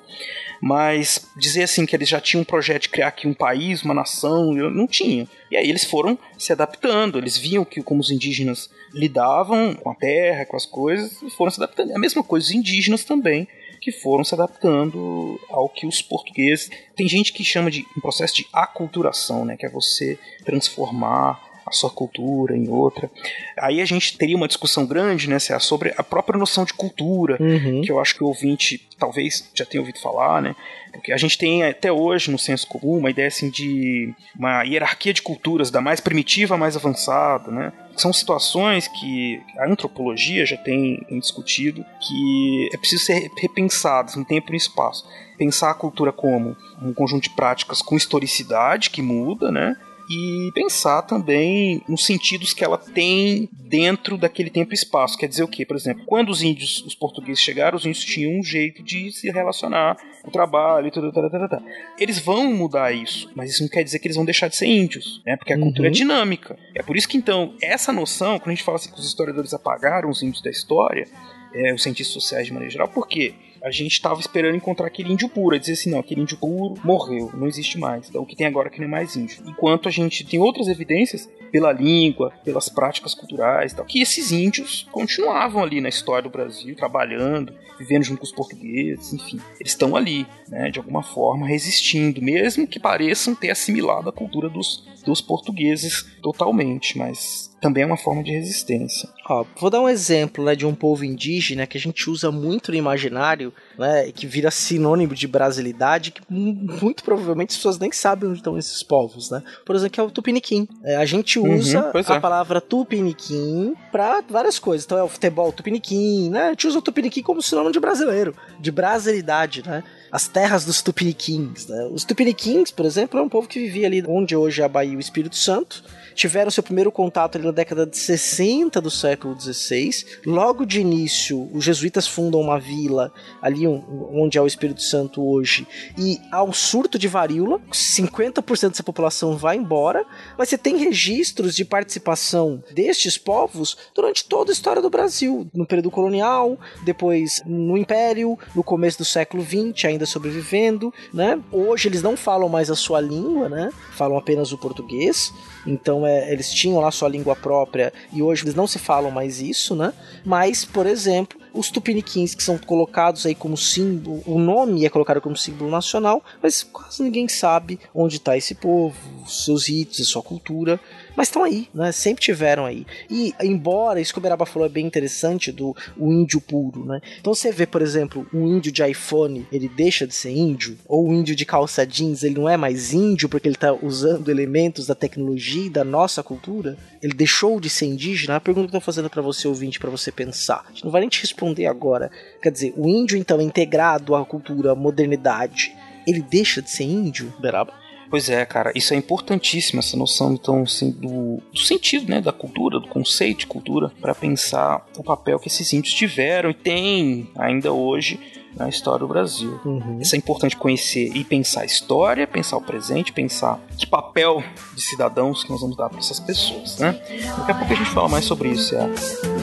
Mas dizer assim que eles já tinham um projeto de criar aqui um país, uma nação, não tinha. E aí eles foram se adaptando, eles viam que como os indígenas lidavam com a terra, com as coisas, e foram se adaptando. A mesma coisa os indígenas também que foram se adaptando ao que os portugueses. Tem gente que chama de um processo de aculturação, né? Que é você transformar sua cultura em outra. Aí a gente teria uma discussão grande, né, sobre a própria noção de cultura, uhum. que eu acho que o ouvinte talvez já tenha ouvido falar, né? Porque a gente tem até hoje no senso comum uma ideia assim de uma hierarquia de culturas, da mais primitiva à mais avançada, né? São situações que a antropologia já tem discutido que é preciso ser repensadas no tempo e no espaço. Pensar a cultura como um conjunto de práticas com historicidade que muda, né? E pensar também nos sentidos que ela tem dentro daquele tempo e espaço. Quer dizer o quê? Por exemplo, quando os índios, os portugueses chegaram, os índios tinham um jeito de se relacionar com o trabalho e tudo, tudo, tudo, tudo. Eles vão mudar isso, mas isso não quer dizer que eles vão deixar de ser índios, né? Porque a uhum. cultura é dinâmica. É por isso que então, essa noção, quando a gente fala assim que os historiadores apagaram os índios da história, é, os cientistas sociais de maneira geral, por quê? A gente estava esperando encontrar aquele índio puro. Dizer assim, não, aquele índio puro morreu, não existe mais. Então o que tem agora é que não é mais índio. Enquanto a gente tem outras evidências pela língua, pelas práticas culturais, tal, que esses índios continuavam ali na história do Brasil, trabalhando, vivendo junto com os portugueses, enfim, eles estão ali, né, de alguma forma resistindo, mesmo que pareçam ter assimilado a cultura dos, dos portugueses totalmente, mas também é uma forma de resistência. Ó, vou dar um exemplo né, de um povo indígena que a gente usa muito no imaginário, né, que vira sinônimo de brasilidade, que muito provavelmente as pessoas nem sabem onde estão esses povos, né? Por exemplo, que é o tupiniquim. É, a gente usa Uhum, a é. palavra tupiniquim para várias coisas. Então é o futebol tupiniquim, né? A gente usa o tupiniquim como sinônimo de brasileiro, de brasilidade, né? As terras dos tupiniquins, né? Os tupiniquins, por exemplo, é um povo que vivia ali onde hoje é a Bahia e o Espírito Santo, tiveram seu primeiro contato ali na década de 60 do século XVI. Logo de início, os jesuítas fundam uma vila ali onde é o Espírito Santo hoje, e há um surto de varíola, 50% dessa população vai embora, mas você tem registros de participação destes povos durante toda a história do Brasil, no período colonial, depois no Império, no começo do século XX, ainda sobrevivendo, né? Hoje eles não falam mais a sua língua, né? Falam apenas o português. Então é, eles tinham lá sua língua própria e hoje eles não se falam mais isso, né? Mas, por exemplo, os tupiniquins que são colocados aí como símbolo, o nome é colocado como símbolo nacional, mas quase ninguém sabe onde está esse povo, seus ritos, sua cultura, mas estão aí, né? Sempre tiveram aí. E embora isso que o Beraba falou é bem interessante do o índio puro, né? Então você vê, por exemplo, um índio de iPhone, ele deixa de ser índio, ou um índio de calça jeans, ele não é mais índio porque ele está usando elementos da tecnologia e da nossa cultura, ele deixou de ser indígena. A pergunta que eu tô fazendo para você ouvinte, para você pensar. A gente não vai nem te responder agora. Quer dizer, o índio então integrado à cultura, à modernidade, ele deixa de ser índio, Beraba? Pois é, cara, isso é importantíssimo, essa noção então assim, do, do sentido, né, da cultura, do conceito de cultura, para pensar o papel que esses índios tiveram e têm ainda hoje na história do Brasil. Uhum. Isso é importante conhecer e pensar a história, pensar o presente, pensar que papel de cidadãos que nós vamos dar para essas pessoas, né? Daqui a pouco a gente fala mais sobre isso, é.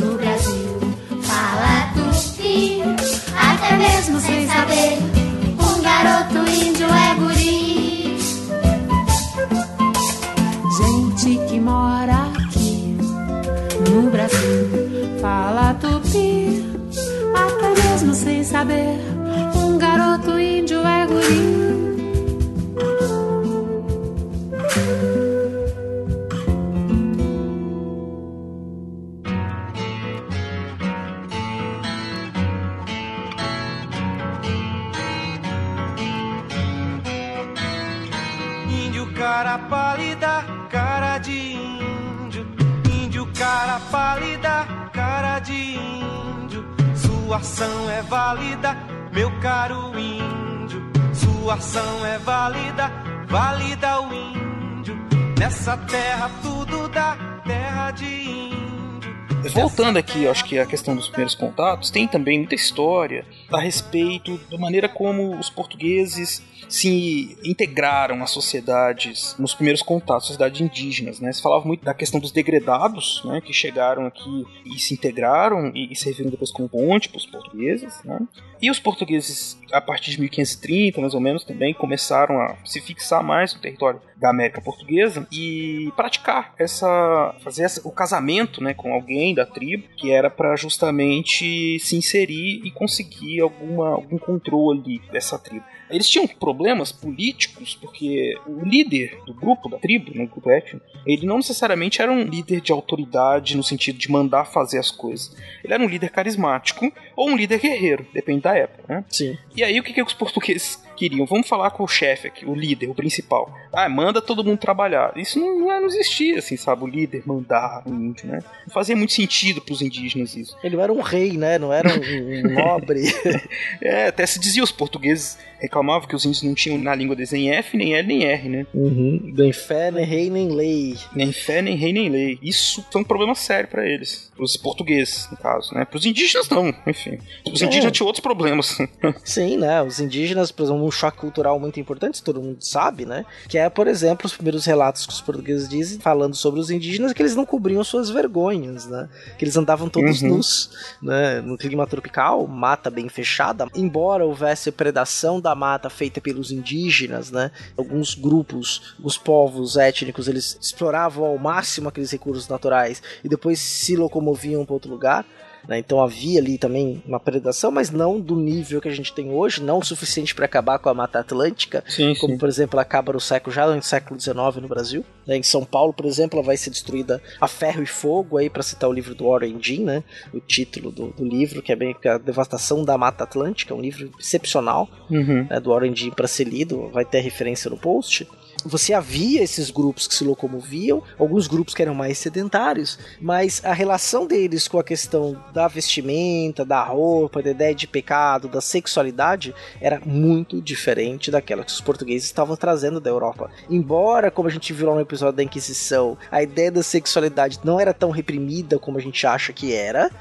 No Brasil, fala tupi, até mesmo sem saber. Um garoto índio é guri. Que mora aqui no Brasil fala tupi, até mesmo sem saber. Um garoto índio Voltando aqui, acho que a questão dos primeiros contatos, tem também muita história a respeito da maneira como os portugueses se integraram às sociedades nos primeiros contatos, sociedades indígenas, né? Se falava muito da questão dos degredados, né? Que chegaram aqui e se integraram e, e serviram depois como ponte para os portugueses, né? E os portugueses, a partir de 1530, mais ou menos, também começaram a se fixar mais no território da América Portuguesa e praticar essa, fazer essa, o casamento, né, com alguém da tribo, que era para justamente se inserir e conseguir alguma, algum controle dessa tribo. Eles tinham problemas políticos porque o líder do grupo, da tribo, né, do grupo étnico, ele não necessariamente era um líder de autoridade no sentido de mandar fazer as coisas. Ele era um líder carismático ou um líder guerreiro, depende da época, né? Sim. E aí o que, que os portugueses queriam? Vamos falar com o chefe aqui, o líder, o principal. Ah, manda todo mundo trabalhar. Isso não, não, não existia, assim, sabe? O líder mandar o índio, né? Não fazia muito sentido para os indígenas isso. Ele não era um rei, né? Não era um, um nobre. é, até se dizia, os portugueses reclamavam que os índios não tinham na língua deles nem F, nem L, nem R, né? Uhum. Nem fé, nem rei, nem lei. Nem fé, nem rei, nem lei. Isso foi um problema sério para eles. Os portugueses, no caso, né? Para os indígenas, não, enfim. Os É. indígenas tinham outros problemas. Sim, né? Os indígenas, por exemplo, um choque cultural muito importante, todo mundo sabe, né? Que é, por exemplo, os primeiros relatos que os portugueses dizem, falando sobre os indígenas, que eles não cobriam suas vergonhas, né? Que eles andavam todos uhum. nus, né? No clima tropical, mata bem fechada. Embora houvesse predação da mata feita pelos indígenas, né? Alguns grupos, os povos étnicos, eles exploravam ao máximo aqueles recursos naturais e depois se locomoviam para outro lugar. Né? Então havia ali também uma predação, mas não do nível que a gente tem hoje, não o suficiente para acabar com a Mata Atlântica, sim, como sim. por exemplo acaba no século já no século XIX no Brasil. Né? Em São Paulo, por exemplo, ela vai ser destruída a ferro e fogo aí para citar o livro do Warren Dean, né? O título do, do livro que é bem a devastação da Mata Atlântica, um livro excepcional uhum. né, do Warren Dean para ser lido, vai ter referência no post você havia esses grupos que se locomoviam, alguns grupos que eram mais sedentários, mas a relação deles com a questão da vestimenta, da roupa, da ideia de pecado, da sexualidade, era muito diferente daquela que os portugueses estavam trazendo da Europa. Embora, como a gente viu lá no episódio da Inquisição, a ideia da sexualidade não era tão reprimida como a gente acha que era,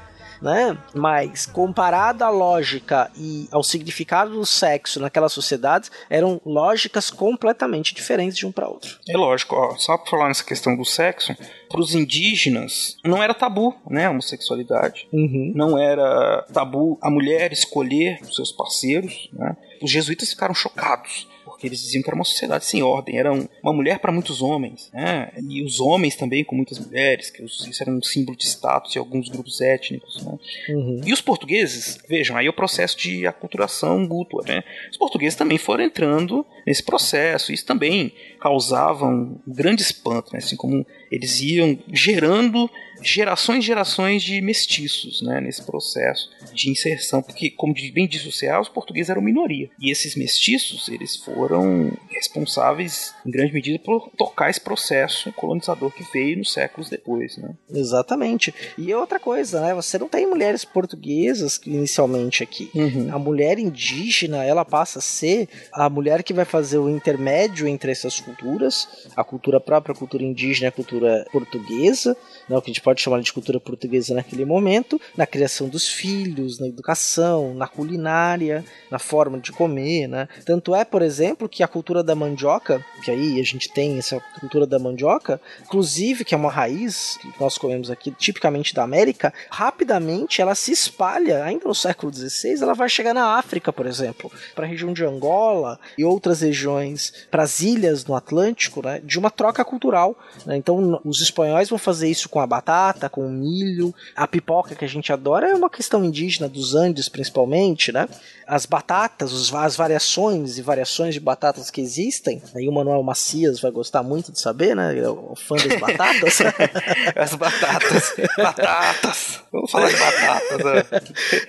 né? Mas comparado à lógica e ao significado do sexo naquelas sociedades, eram lógicas completamente diferentes de um para outro. É lógico, ó, só para falar nessa questão do sexo, para os indígenas não era tabu, né, a homossexualidade. Uhum. Não era tabu a mulher escolher os seus parceiros, né? Os jesuítas ficaram chocados porque eles diziam que era uma sociedade sem ordem, era uma mulher para muitos homens, né? e os homens também com muitas mulheres, que isso era um símbolo de status em alguns grupos étnicos. Né? Uhum. E os portugueses, vejam, aí é o processo de aculturação mútua. Né? Os portugueses também foram entrando nesse processo, isso também causava um grande espanto, né? assim como eles iam gerando gerações e gerações de mestiços né, nesse processo de inserção, porque, como bem disse o Ceará, os portugueses eram minoria. E esses mestiços, eles foram responsáveis, em grande medida, por tocar esse processo colonizador que veio nos séculos depois. Né? Exatamente. E outra coisa, né? Você não tem mulheres portuguesas inicialmente aqui. Uhum. A mulher indígena, ela passa a ser a mulher que vai fazer o intermédio entre essas culturas, a cultura própria, a cultura indígena e a cultura portuguesa, né, o que a gente pode chamar de cultura portuguesa naquele momento, na criação dos filhos, na educação, na culinária, na forma de comer, né? Tanto é, por exemplo, que a cultura da mandioca, que aí a gente tem essa cultura da mandioca, inclusive que é uma raiz que nós comemos aqui, tipicamente da América, rapidamente ela se espalha, ainda no século XVI, ela vai chegar na África, por exemplo, para a região de Angola e outras regiões, para as ilhas no Atlântico, né? De uma troca cultural. Né? Então, os espanhóis vão fazer isso com a batata, com o milho, a pipoca que a gente adora é uma questão indígena dos Andes principalmente, né? As batatas, as variações e variações de batatas que existem, aí o Manuel Macias vai gostar muito de saber, né? É o fã das batatas. As batatas, batatas. Vamos falar de batatas. Né?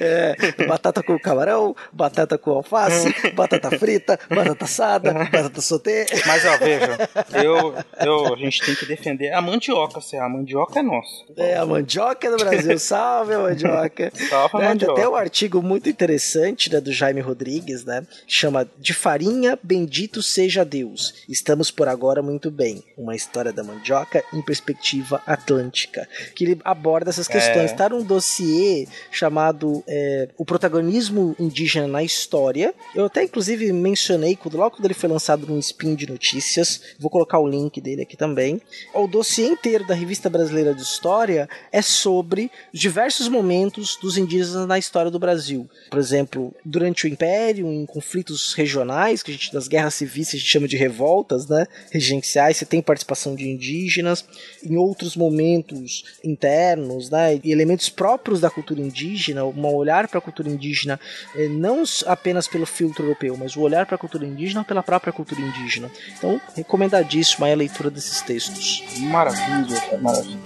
É, batata com camarão, batata com alface, batata frita, batata assada, batata sauté. Mas ó, veja, eu, eu, a gente tem que defender a mandioca, se a mandioca é nossa. É, a mandioca do Brasil. Salve a mandioca. Salve a né, mandioca. Tem até um artigo muito interessante né, do Jaime Rodrigues, né? Chama De Farinha, Bendito Seja Deus. Estamos por agora muito bem. Uma história da mandioca em perspectiva atlântica. Que ele aborda essas questões. É. Tá num dossiê chamado é, O Protagonismo Indígena na História. Eu até, inclusive, mencionei quando, logo quando ele foi lançado num spin de notícias. Vou colocar o link dele aqui também. O dossiê inteiro da Revista Brasileira de História é sobre diversos momentos dos indígenas na história do Brasil. Por exemplo, durante o Império, em conflitos regionais, que a gente das guerras civis a gente chama de revoltas, né, regenciais, você tem participação de indígenas. Em outros momentos internos, né, e elementos próprios da cultura indígena, um olhar para a cultura indígena eh, não apenas pelo filtro europeu, mas o olhar para a cultura indígena pela própria cultura indígena. Então, recomendadíssimo aí a leitura desses textos. Maravilha, maravilha.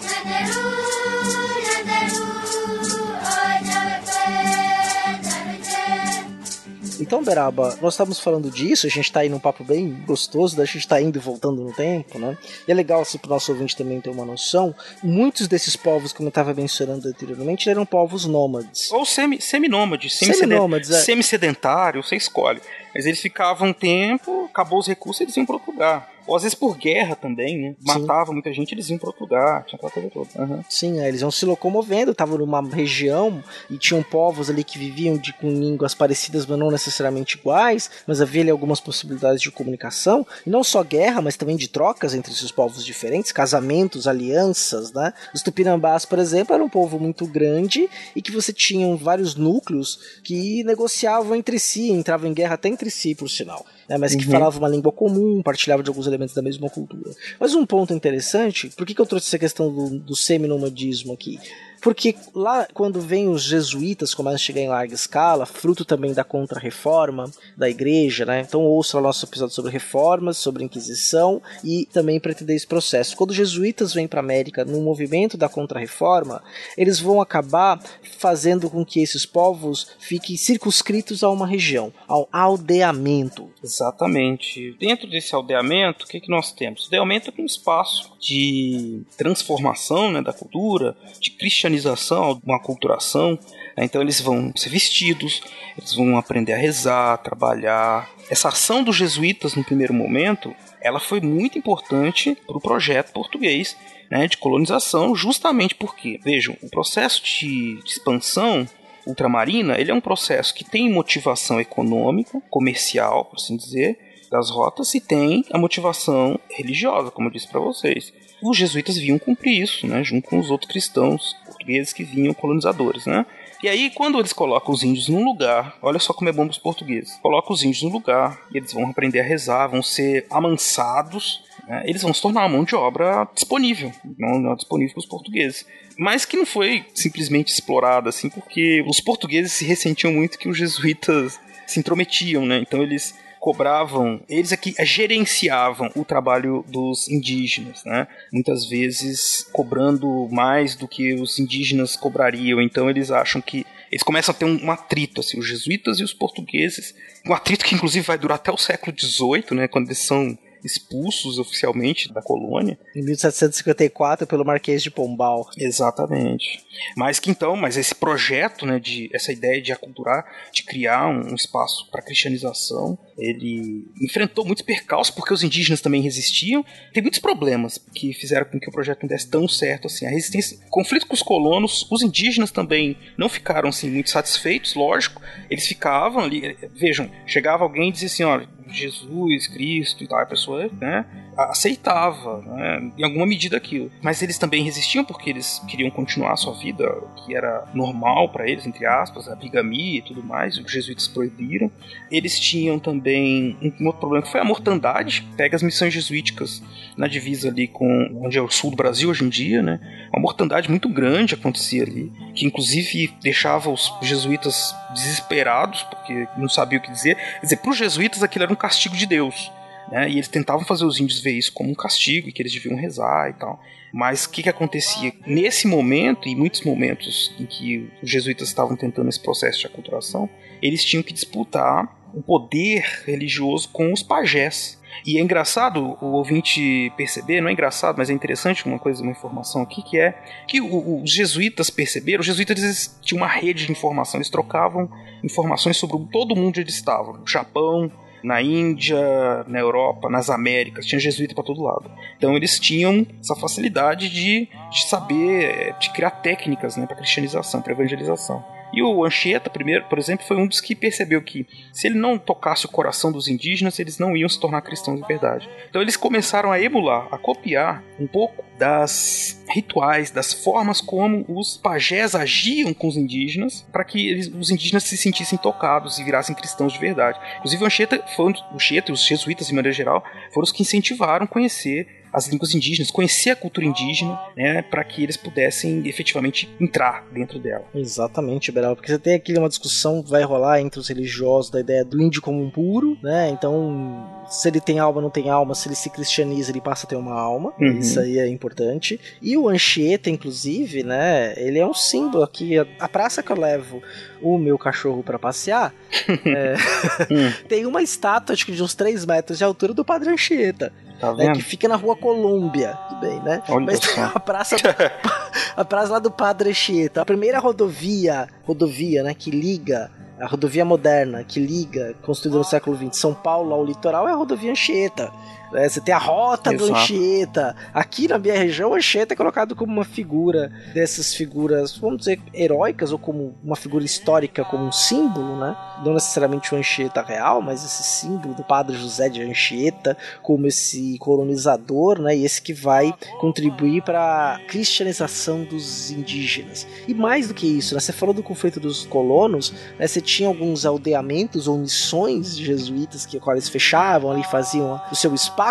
Então, Beraba, nós estamos falando disso, a gente tá aí num papo bem gostoso, da gente tá indo e voltando no tempo, né? E é legal, assim, pro nosso ouvinte também ter uma noção. Muitos desses povos, como eu estava mencionando anteriormente, eram povos nômades. Ou semi, seminômades, Seminômades, é. semi-sedentário, você escolhe. Mas eles ficavam um tempo, acabou os recursos, eles iam para outro lugar. Ou às vezes por guerra também, né? Matava muita gente, eles iam para outro lugar, tinha aquela coisa toda. Uhum. Sim, aí eles iam se locomovendo, estavam numa região e tinham povos ali que viviam de, com línguas parecidas, mas não necessariamente iguais, mas havia ali algumas possibilidades de comunicação, e não só guerra, mas também de trocas entre esses povos diferentes, casamentos, alianças, né? Os tupinambás, por exemplo, era um povo muito grande e que você tinha vários núcleos que negociavam entre si, entravam em guerra até entre si, por sinal né, mas que uhum. falava uma língua comum, partilhava de alguns elementos da mesma cultura. Mas um ponto interessante, por que, que eu trouxe essa questão do, do semi-nomadismo aqui? Porque lá, quando vem os jesuítas, começam a chegar em larga escala, fruto também da contra-reforma da igreja, né? Então ouça o nosso episódio sobre reformas, sobre Inquisição e também para entender esse processo. Quando os jesuítas vêm para a América no movimento da contra-reforma, eles vão acabar fazendo com que esses povos fiquem circunscritos a uma região, ao aldeamento. Exatamente. Dentro desse aldeamento, o que, que nós temos? O aldeamento é um espaço de transformação né, da cultura, de cristianização cristianização, uma aculturação. Né? Então eles vão ser vestidos, eles vão aprender a rezar, a trabalhar. Essa ação dos jesuítas no primeiro momento, ela foi muito importante para o projeto português né, de colonização, justamente porque, vejam, o processo de expansão ultramarina, ele é um processo que tem motivação econômica, comercial, por assim dizer, das rotas e tem a motivação religiosa, como eu disse para vocês. Os jesuítas vinham cumprir isso, né, junto com os outros cristãos portugueses que vinham colonizadores, né? E aí, quando eles colocam os índios num lugar, olha só como é bom os portugueses. Colocam os índios no lugar, e eles vão aprender a rezar, vão ser amansados, né? eles vão se tornar uma mão de obra disponível, não, não disponível para os portugueses. Mas que não foi simplesmente explorada assim, porque os portugueses se ressentiam muito que os jesuítas se intrometiam, né? Então eles cobravam, eles aqui gerenciavam o trabalho dos indígenas, né? Muitas vezes cobrando mais do que os indígenas cobrariam. Então eles acham que eles começam a ter um, um, atrito, assim, os jesuítas e os portugueses. Um atrito que inclusive vai durar até o século XVIII, né? Quando eles são expulsos oficialmente da colônia. Em 1754 pelo Marquês de Pombal. Exatamente. Mas que então, mas esse projeto, né, de essa ideia de aculturar, de criar um, um espaço para cristianização, ele enfrentou muitos percalços porque os indígenas também resistiam. Tem muitos problemas que fizeram com que o projeto não desse tão certo assim. A resistência, conflito com os colonos, os indígenas também não ficaram assim muito satisfeitos, lógico. Eles ficavam ali, vejam, chegava alguém e dizia assim, olha, Jesus, Cristo e tal, a pessoa né, aceitava, né, em alguma medida aquilo. Mas eles também resistiam porque eles queriam continuar a sua vida, que era normal para eles, entre aspas, a bigamia e tudo mais, os jesuítas proibiram. Eles tinham também um outro problema que foi a mortandade, pega as missões jesuíticas na divisa ali com onde é o sul do Brasil hoje em dia, né? Uma mortandade muito grande acontecia ali, que inclusive deixava os jesuítas desesperados porque não sabiam o que dizer. Quer dizer, para os jesuítas aquilo era um castigo de Deus. Né? E eles tentavam fazer os índios ver isso como um castigo e que eles deviam rezar e tal. Mas o que, que acontecia? Nesse momento, e muitos momentos em que os jesuítas estavam tentando esse processo de aculturação, eles tinham que disputar o poder religioso com os pajés. E é engraçado o ouvinte perceber, não é engraçado, mas é interessante uma coisa, uma informação aqui, que é que os jesuítas perceberam, os jesuítas tinham uma rede de informação, eles trocavam informações sobre todo mundo onde eles estavam, o Japão, na Índia, na Europa, nas Américas, tinha jesuíta para todo lado. Então eles tinham essa facilidade de, de saber, de criar técnicas né, para cristianização, para evangelização. E o Anchieta, primeiro, por exemplo, foi um dos que percebeu que se ele não tocasse o coração dos indígenas, eles não iam se tornar cristãos de verdade. Então eles começaram a emular, a copiar um pouco das rituais, das formas como os pajés agiam com os indígenas para que eles, os indígenas se sentissem tocados e virassem cristãos de verdade. Inclusive o Anchieta, foi, o Anchieta e os jesuítas, de maneira geral, foram os que incentivaram conhecer as línguas indígenas, conhecer a cultura indígena, né, para que eles pudessem efetivamente entrar dentro dela. Exatamente, Beral, porque você tem aqui uma discussão vai rolar entre os religiosos da ideia do índio como um puro, né? Então, se ele tem alma, não tem alma, se ele se cristianiza, ele passa a ter uma alma. Uhum. Isso aí é importante. E o Anchieta, inclusive, né, ele é um símbolo aqui, a praça que eu levo o meu cachorro para passear, é, hum. tem uma estátua, acho que de uns 3 metros de altura do Padre Anchieta. Tá né, que fica na rua Colômbia, tudo bem, né? Olha Mas tem a praça, do, a praça lá do Padre Anchieta, a primeira rodovia, rodovia, né, que liga a rodovia moderna que liga, construída no século XX, São Paulo ao litoral é a rodovia Anchieta. Né? Você tem a rota Exato. do Anchieta. Aqui na minha região, o Anchieta é colocado como uma figura dessas figuras, vamos dizer, heróicas ou como uma figura histórica, como um símbolo, né? Não necessariamente o Anchieta real, mas esse símbolo do padre José de Anchieta como esse colonizador, né? E esse que vai contribuir para a cristianização dos indígenas. E mais do que isso, né? Você falou do conflito dos colonos, né? Você tinha alguns aldeamentos ou missões jesuítas que quais eles fechavam ali, faziam o seu espaço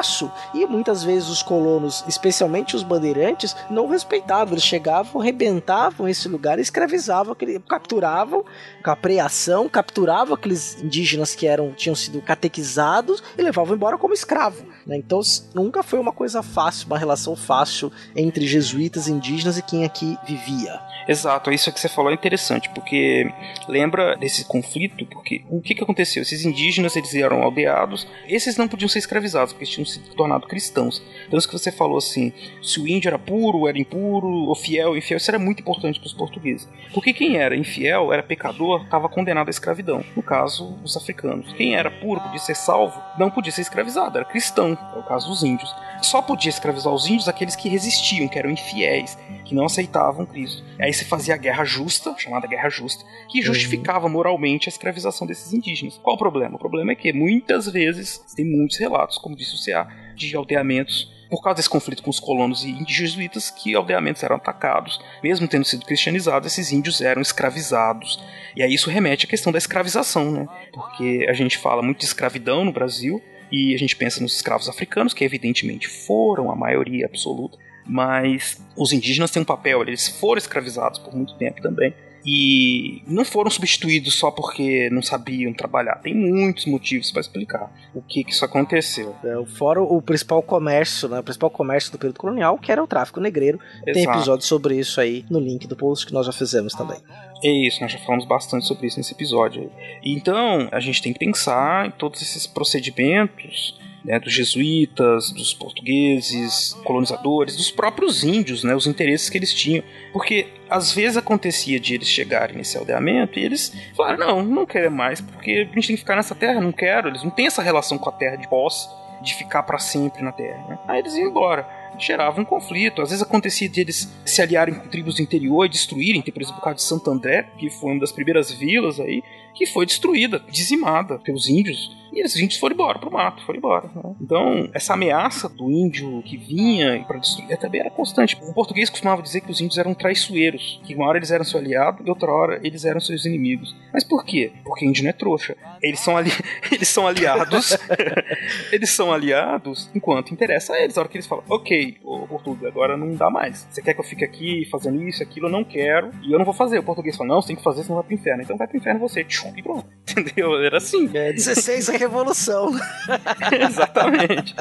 e muitas vezes os colonos, especialmente os bandeirantes, não respeitavam. Eles chegavam, arrebentavam esse lugar e escravizavam, capturavam com a preação, capturavam aqueles indígenas que eram tinham sido catequizados e levavam embora como escravo. Né? Então nunca foi uma coisa fácil, uma relação fácil entre jesuítas, indígenas e quem aqui vivia. Exato, isso que você falou é interessante, porque lembra desse conflito, porque o que, que aconteceu? Esses indígenas, eles eram aldeados, esses não podiam ser escravizados, porque tinham se tornado cristãos. Isso que você falou assim, se o índio era puro, era impuro, ou fiel, infiel, isso era muito importante para os portugueses. Porque quem era infiel, era pecador, estava condenado à escravidão. No caso, os africanos. Quem era puro, podia ser salvo, não podia ser escravizado, era cristão, é o caso dos índios. Só podia escravizar os índios aqueles que resistiam, que eram infiéis, que não aceitavam Cristo. Aí se fazia a guerra justa, chamada guerra justa, que justificava moralmente a escravização desses indígenas. Qual o problema? O problema é que muitas vezes, tem muitos relatos, como disse o CA, de aldeamentos por causa desse conflito com os colonos e jesuítas, que aldeamentos eram atacados, mesmo tendo sido cristianizados, esses índios eram escravizados. E aí isso remete à questão da escravização, né? Porque a gente fala muito de escravidão no Brasil, e a gente pensa nos escravos africanos, que evidentemente foram a maioria absoluta, mas os indígenas têm um papel, eles foram escravizados por muito tempo também. E não foram substituídos só porque não sabiam trabalhar. Tem muitos motivos para explicar o que, que isso aconteceu. É, Fora o principal comércio, né? O principal comércio do período colonial, que era o tráfico negreiro. Tem Exato. episódio sobre isso aí no link do post que nós já fizemos também. É isso, nós já falamos bastante sobre isso nesse episódio. Então, a gente tem que pensar em todos esses procedimentos né, dos jesuítas, dos portugueses, colonizadores, dos próprios índios, né, os interesses que eles tinham. Porque às vezes acontecia de eles chegarem nesse aldeamento e eles falaram: não, não quero mais, porque a gente tem que ficar nessa terra, não quero. Eles não têm essa relação com a terra de posse, de ficar para sempre na terra. Né? Aí eles iam embora. Gerava um conflito. Às vezes acontecia de eles se aliarem com tribos do interior e destruírem. Tem, por exemplo, o caso de Santo André, que foi uma das primeiras vilas aí, que foi destruída, dizimada pelos índios. E esses índios foram embora pro mato, foram embora. né? Então, essa ameaça do índio que vinha para destruir também era constante. O português costumava dizer que os índios eram traiçoeiros, que uma hora eles eram seu aliado e outra hora eles eram seus inimigos. Mas por quê? Porque índio não é trouxa. Eles são, ali... eles são aliados. eles são aliados enquanto interessa a eles. A hora que eles falam, ok, ô português, agora não dá mais. Você quer que eu fique aqui fazendo isso, aquilo? Eu não quero. E eu não vou fazer. O português fala, não, você tem que fazer, senão vai pro inferno. Então vai pro inferno você. Tchum, E pronto. Entendeu? Era assim. É 16 a revolução. Exatamente.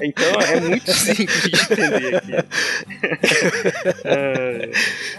Então é muito simples de entender aqui. É,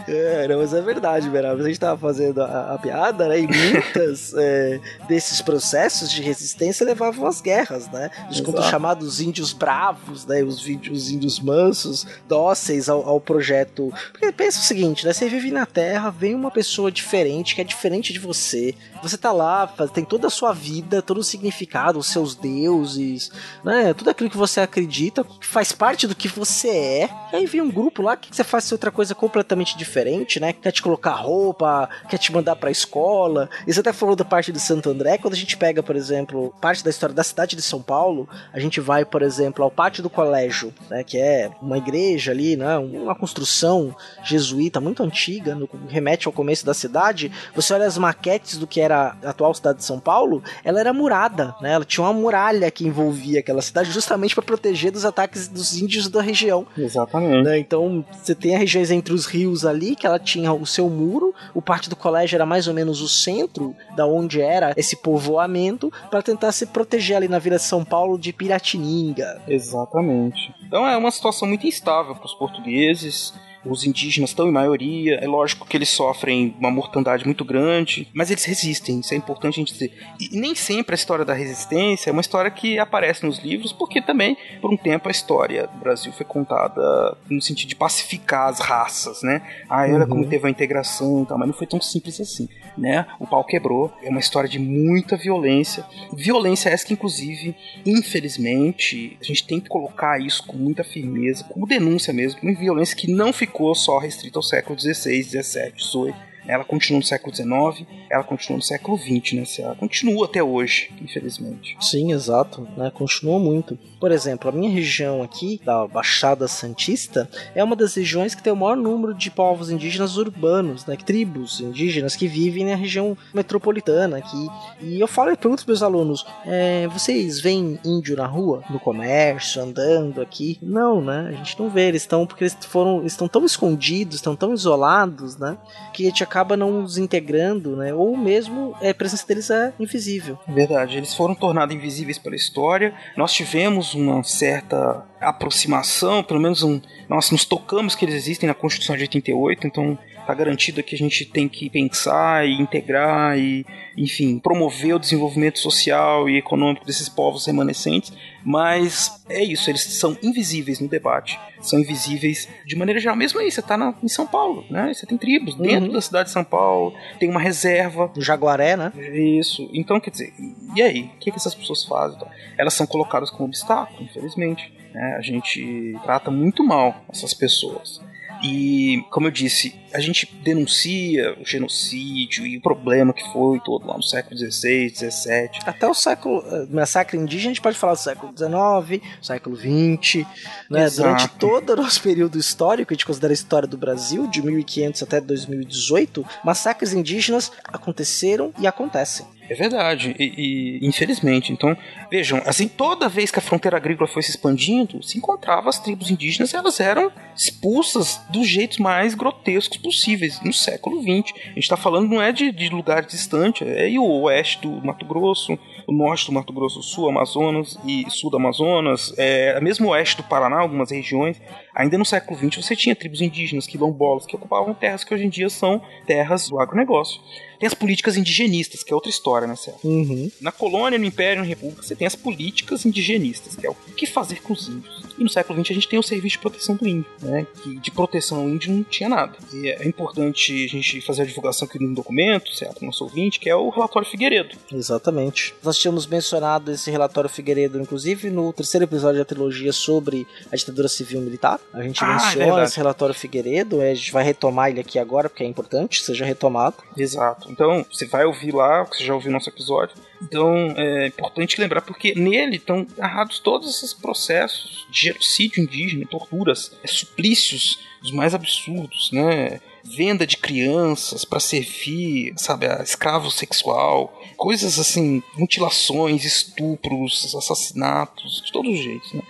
É, não, mas é verdade, Beraba. A gente tava fazendo a, a piada, né? E muitas é, desses processos de resistência levavam às guerras, né? Os chamados índios bravos, né? Os, os índios mansos, dóceis ao, ao projeto. Porque pensa o seguinte, né? Você vive na Terra, vem uma pessoa diferente, que é diferente de você. Você tá lá, tem toda a sua vida, todo o significado, os seus deuses, né? Tudo aquilo que você acredita, que faz parte do que você é. E aí vem um grupo lá que você faz outra coisa completamente diferente, né? Quer te colocar roupa, quer te mandar pra escola. E você até falou da parte de Santo André, quando a gente pega, por exemplo, parte da história da cidade de São Paulo, a gente vai, por exemplo, ao pátio do colégio, né? Que é uma igreja ali, né? Uma construção jesuíta muito antiga, no, remete ao começo da cidade. Você olha as maquetes do que era a atual cidade de São Paulo, ela era murada, né? Ela tinha uma muralha que envolvia aquela cidade justamente para proteger dos ataques dos índios da região. Exatamente. né? Então você tem as regiões entre os rios ali, que ela tinha o seu muro, o pátio do colégio era mais ou menos o centro da onde era esse povoamento, para tentar se proteger ali na Vila de São Paulo de Piratininga. Exatamente. Então é uma situação muito instável para os portugueses. Os indígenas estão em maioria, é lógico que eles sofrem uma mortandade muito grande, mas eles resistem, isso é importante a gente dizer. E nem sempre a história da resistência é uma história que aparece nos livros, porque também, por um tempo, a história do Brasil foi contada no sentido de pacificar as raças, né? Ah, era uhum. como teve a integração e tal, mas não foi tão simples assim, né? O pau quebrou, é uma história de muita violência. Violência essa que, inclusive, infelizmente, a gente tem que colocar isso com muita firmeza, como denúncia mesmo, uma violência que não ficou só restrita ao século XVI, XVII, XVIII ela continua no século XIX, ela continua no século XX, né? Ela continua até hoje, infelizmente. Sim, exato, né? Continua muito. Por exemplo, a minha região aqui, da Baixada Santista, é uma das regiões que tem o maior número de povos indígenas urbanos, né? Tribos indígenas que vivem na região metropolitana aqui. E eu falo e pergunto para meus alunos: é, vocês veem índio na rua, no comércio, andando aqui? Não, né? A gente não vê. Eles estão porque eles foram, estão tão escondidos, estão tão isolados, né? Que a gente acaba não os integrando, né? Ou mesmo é, a presença deles é invisível. Verdade, eles foram tornados invisíveis pela história. Nós tivemos uma certa aproximação, pelo menos um, nós nos tocamos que eles existem na Constituição de 88, então tá garantido que a gente tem que pensar e integrar e, enfim, promover o desenvolvimento social e econômico desses povos remanescentes, mas é isso, eles são invisíveis no debate, são invisíveis de maneira geral, mesmo aí, você tá na, em São Paulo, né, você tem tribos uhum. dentro da cidade de São Paulo, tem uma reserva. Do Jaguaré, né? Isso, então quer dizer, e aí, o que, que essas pessoas fazem? Então, elas são colocadas como obstáculo, infelizmente, né, a gente trata muito mal essas pessoas. E, como eu disse, a gente denuncia o genocídio e o problema que foi todo lá no século XVI, XVII. Até o século. Eh, massacre indígena, a gente pode falar do século XIX, século XX. Né? Durante todo o nosso período histórico, a gente considera a história do Brasil, de 1500 até 2018, massacres indígenas aconteceram e acontecem. É verdade, e, e, infelizmente. Então, vejam, assim, toda vez que a fronteira agrícola foi se expandindo, se encontrava as tribos indígenas e elas eram expulsas dos jeitos mais grotescos possíveis no século XX. A gente está falando não é de, de lugar distante, é o oeste do Mato Grosso, o norte do Mato Grosso do Sul, Amazonas e sul do Amazonas, é, mesmo oeste do Paraná, algumas regiões. Ainda no século XX você tinha tribos indígenas, quilombolas, que ocupavam terras que hoje em dia são terras do agronegócio. Tem as políticas indigenistas, que é outra história, né, Céu? Uhum. Na colônia, no Império, na República, você tem as políticas indigenistas, que é o que fazer com os índios. E no século XX a gente tem o serviço de proteção do índio, né? Que de proteção ao índio não tinha nada. E é importante a gente fazer a divulgação aqui no documento, certo? No nosso ouvinte, que é o relatório Figueiredo. Exatamente. Nós tínhamos mencionado esse relatório Figueiredo, inclusive, no terceiro episódio da trilogia sobre a ditadura civil militar. A gente ah, menciona é esse relatório Figueiredo, a gente vai retomar ele aqui agora, porque é importante seja retomado. Exato. Então, você vai ouvir lá, você já ouviu nosso episódio. Então, é importante lembrar, porque nele estão narrados todos esses processos de genocídio indígena, torturas, é, suplícios os mais absurdos, né? Venda de crianças para servir, sabe, a escravo sexual, coisas assim, mutilações, estupros, assassinatos, de todos os jeitos, né?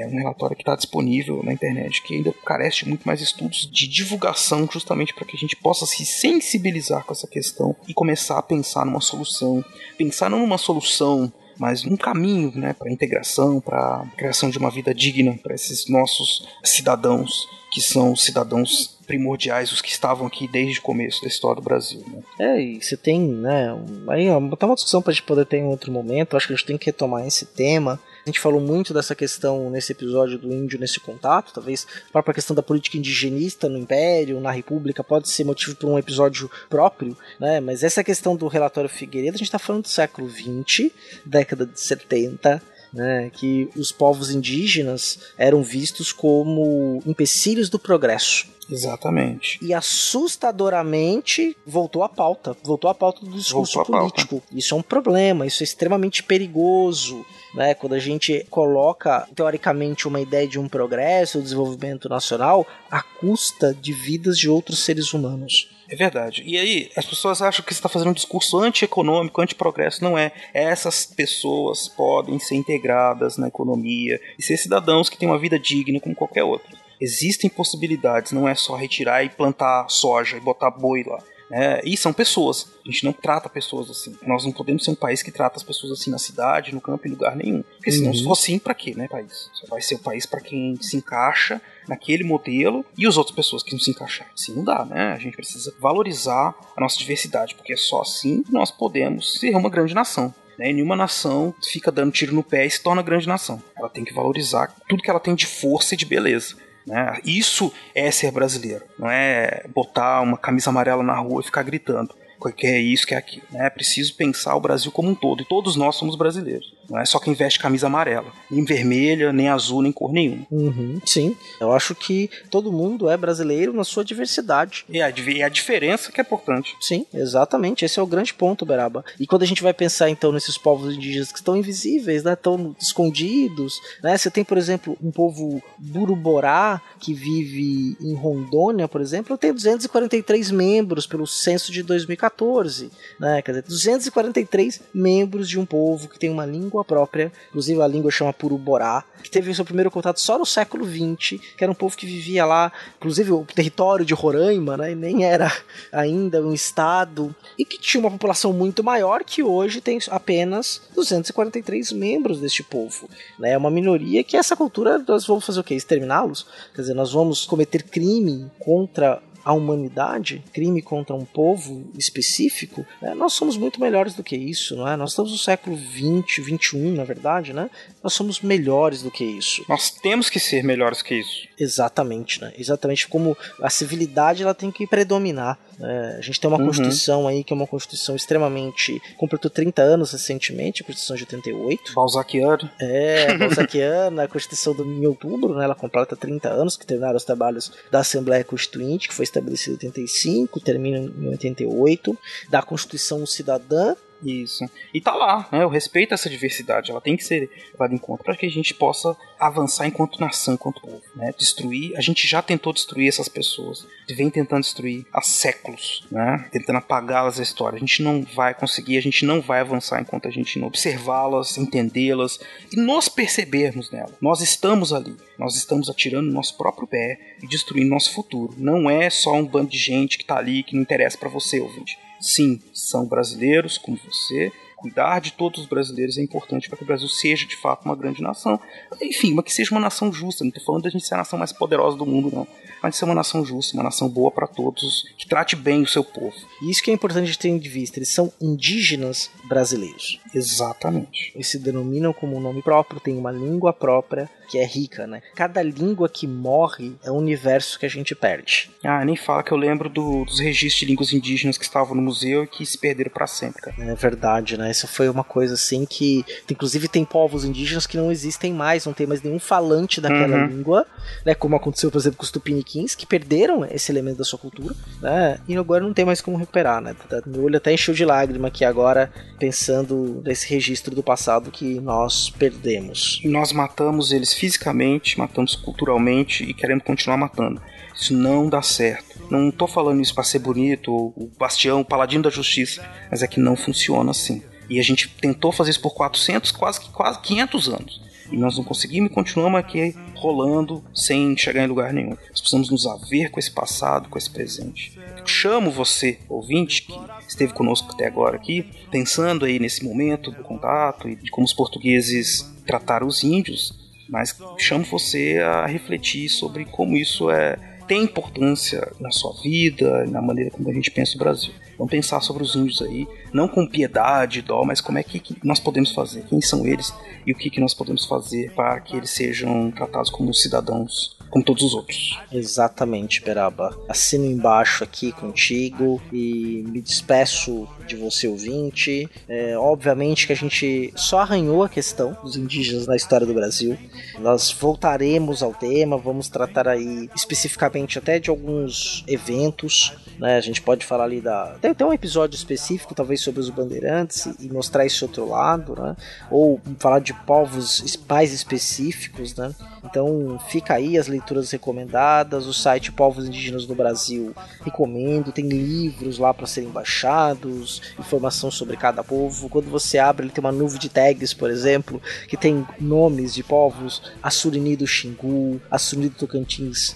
É um relatório que está disponível na internet que ainda carece de muito mais estudos de divulgação, justamente para que a gente possa se sensibilizar com essa questão e começar a pensar numa solução. Pensar não numa solução mas num caminho né, para a integração, para a criação de uma vida digna para esses nossos cidadãos, que são os cidadãos primordiais, os que estavam aqui desde o começo da história do Brasil. Né? É, e você tem, né, aí ó, botar uma discussão para a gente poder ter em outro momento, acho que a gente tem que retomar esse tema, a gente falou muito dessa questão nesse episódio do índio nesse contato, talvez a própria questão da política indigenista no Império, na República, pode ser motivo para um episódio próprio, né? Mas essa questão do relatório Figueiredo, a gente está falando do século XX, década de 70, né, que os povos indígenas eram vistos como empecilhos do progresso. Exatamente. E assustadoramente voltou à pauta. Voltou à pauta do discurso político. Isso é um problema, isso é extremamente perigoso. Né, quando a gente coloca teoricamente uma ideia de um progresso, um desenvolvimento nacional, à custa de vidas de outros seres humanos. É verdade. E aí, as pessoas acham que você está fazendo um discurso anti-econômico, anti-progresso. Não é. Essas pessoas podem ser integradas na economia e ser cidadãos que têm uma vida digna como qualquer outro. Existem possibilidades, não é só retirar e plantar soja e botar boi lá. É, e são pessoas. A gente não trata pessoas assim. Nós não podemos ser um país que trata as pessoas assim na cidade, no campo, em lugar nenhum. Porque senão, Uhum. se for assim, pra quê, né, país? Só vai ser o país pra quem se encaixa naquele modelo e as outras pessoas que não se encaixarem. Assim não dá, né? A gente precisa valorizar a nossa diversidade, porque é só assim que nós podemos ser uma grande nação. Né? E Nenhuma nação fica dando tiro no pé e se torna grande nação. Ela tem que valorizar tudo que ela tem de força e de beleza. Né? Isso é ser brasileiro. Não é botar uma camisa amarela na rua e ficar gritando que é isso, que é aquilo. né? É preciso pensar o Brasil como um todo. E todos nós somos brasileiros. Não é só quem veste camisa amarela. Nem vermelha, nem azul, nem cor nenhuma. Uhum, sim, eu acho que todo mundo é brasileiro na sua diversidade. E a, e a diferença que é importante. Sim, exatamente. Esse é o grande ponto, Beraba. E quando a gente vai pensar então nesses povos indígenas que estão invisíveis, né, estão escondidos, né? Você tem, por exemplo, um povo Buruborá que vive em Rondônia, por exemplo, tem 243 membros pelo censo de 2014, né? Quer dizer, 243 membros de um povo que tem uma língua própria, inclusive a língua chama Puruborá, que teve seu primeiro contato só no século XX, que era um povo que vivia lá, inclusive o território de Roraima, né? Nem era ainda um estado e que tinha uma população muito maior que hoje tem apenas 243 membros deste povo. Né? É uma minoria que essa cultura nós vamos fazer o quê? Exterminá-los? Quer dizer, nós vamos cometer crime contra a humanidade, crime contra um povo específico, né? nós somos muito melhores do que isso, não é? Nós estamos no século 20, 21, na verdade, né? Nós somos melhores do que isso. Nós temos que ser melhores que isso. Exatamente, né? Exatamente como a civilidade ela tem que predominar. né? a gente tem uma Uhum. constituição aí que é uma constituição extremamente completou 30 anos recentemente, a constituição de 88. Balzaciano. É, Balzaciana, a Constituição do, em outubro, né, ela completa 30 anos, que terminaram os trabalhos da Assembleia Constituinte, que foi estabelecida em 85, termina em 88, da Constituição Cidadã, Isso. E tá lá, né? Eu respeito essa diversidade. Ela tem que ser levada em conta para que a gente possa avançar enquanto nação, enquanto povo. Né? Destruir. A gente já tentou destruir essas pessoas. Vem tentando destruir há séculos, né? Tentando apagá-las da história. A gente não vai conseguir, a gente não vai avançar enquanto a gente não observá-las, entendê-las e nós percebermos nela. Nós estamos ali. Nós estamos atirando no nosso próprio pé e destruindo nosso futuro. Não é só um bando de gente que tá ali que não interessa para você, ouvinte. Sim, são brasileiros como você. Cuidar de todos os brasileiros é importante para que o Brasil seja de fato uma grande nação. Enfim, mas que seja uma nação justa. Não estou falando da gente ser a nação mais poderosa do mundo, não. Mas de ser uma nação justa, uma nação boa para todos, que trate bem o seu povo. E isso que é importante de ter de vista, eles são indígenas brasileiros. Exatamente. Eles se denominam como um nome próprio, têm uma língua própria que é rica, né? Cada língua que morre é um universo que a gente perde. Ah, nem fala que eu lembro do- dos registros de línguas indígenas que estavam no museu e que se perderam para sempre, cara. É verdade, né? Isso foi uma coisa assim que. Inclusive tem povos indígenas que não existem mais, não tem mais nenhum falante daquela Uhum. língua, né? Como aconteceu, por exemplo, com os tupiniquins, que perderam esse elemento da sua cultura, né? E agora não tem mais como recuperar, né? Tá- Meu olho até encheu de lágrima aqui agora, pensando nesse registro do passado que nós perdemos. Nós matamos eles fisicamente, matamos culturalmente e queremos continuar matando. Isso não dá certo. Não tô falando isso para ser bonito, o bastião, o paladino da justiça, mas é que não funciona assim. E a gente tentou fazer isso por 400, quase, quase 500 anos. E nós não conseguimos e continuamos aqui rolando sem chegar em lugar nenhum. Nós precisamos nos haver com esse passado, com esse presente. Chamo você, ouvinte, que esteve conosco até agora aqui, pensando aí nesse momento do contato e de como os portugueses trataram os índios, mas chamo você a refletir sobre como isso é tem importância na sua vida, na maneira como a gente pensa o Brasil. Vamos pensar sobre os índios aí, não com piedade, dó, mas como é que, que nós podemos fazer, quem são eles e o que, que nós podemos fazer para que eles sejam tratados como cidadãos, como todos os outros. Exatamente, Beraba. Assino embaixo aqui contigo e me despeço de você ouvinte. É, obviamente que a gente só arranhou a questão dos indígenas na história do Brasil. Nós voltaremos ao tema, vamos tratar aí especificamente até de alguns eventos. Né? A gente pode falar ali da. Tem até um episódio específico, talvez, sobre os bandeirantes e mostrar esse outro lado, né? Ou falar de povos mais específicos, né? Então fica aí as, le- leituras recomendadas. O site Povos Indígenas do Brasil recomendo. Tem livros lá para serem baixados, informação sobre cada povo. Quando você abre, ele tem uma nuvem de tags, por exemplo, que tem nomes de povos: Assurini do Xingu, Assurini do Tocantins,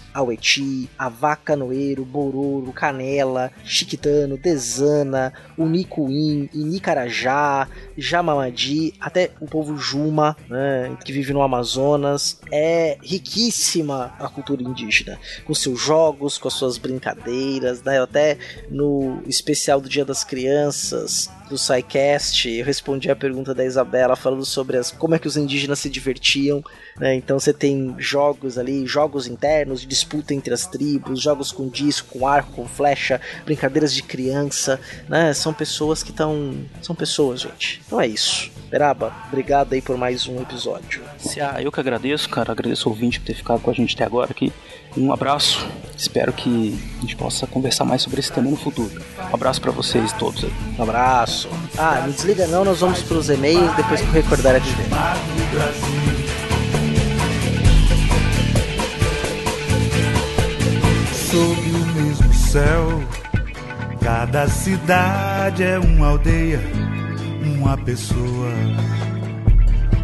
Avaca Noeiro, Bororo, Canela, Chiquitano, Desana, Unicuim, Inicarajá, Jamamadi, até o povo Juma, né, que vive no Amazonas. É riquíssima a cultura indígena, com seus jogos, com as suas brincadeiras, né? Até no especial do Dia das Crianças do SciCast, eu respondi a pergunta da Isabela falando sobre as, como é que os indígenas se divertiam. Né? Então você tem jogos ali, jogos internos, disputa entre as tribos, jogos com disco, com arco, com flecha, brincadeiras de criança. Né? São pessoas que estão. São pessoas, gente. Então é isso. Beraba, obrigado aí por mais um episódio. Ah, eu que agradeço, cara. Agradeço o ouvinte por ter ficado com a gente até agora aqui. Um abraço. Espero que a gente possa conversar mais sobre esse tema no futuro. Um abraço para vocês todos aí. Um abraço. Ah, não desliga não, nós vamos pros e-mails depois que eu recordar a dizer. Sob o mesmo céu, cada cidade é uma aldeia, uma pessoa,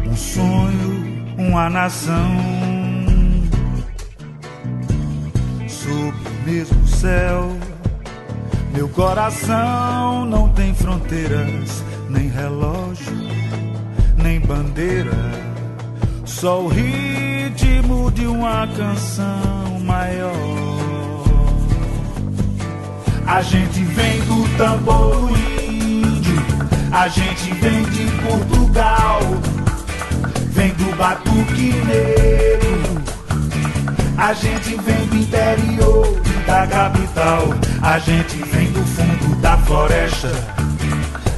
um sonho, uma nação. Sob o mesmo céu, meu coração não tem fronteiras, nem relógio, nem bandeira, só o ritmo de uma canção maior. A gente vem do tambor índio, a gente vem de Portugal, vem do batuque negro, a gente vem do interior da capital, a gente vem do fundo da floresta,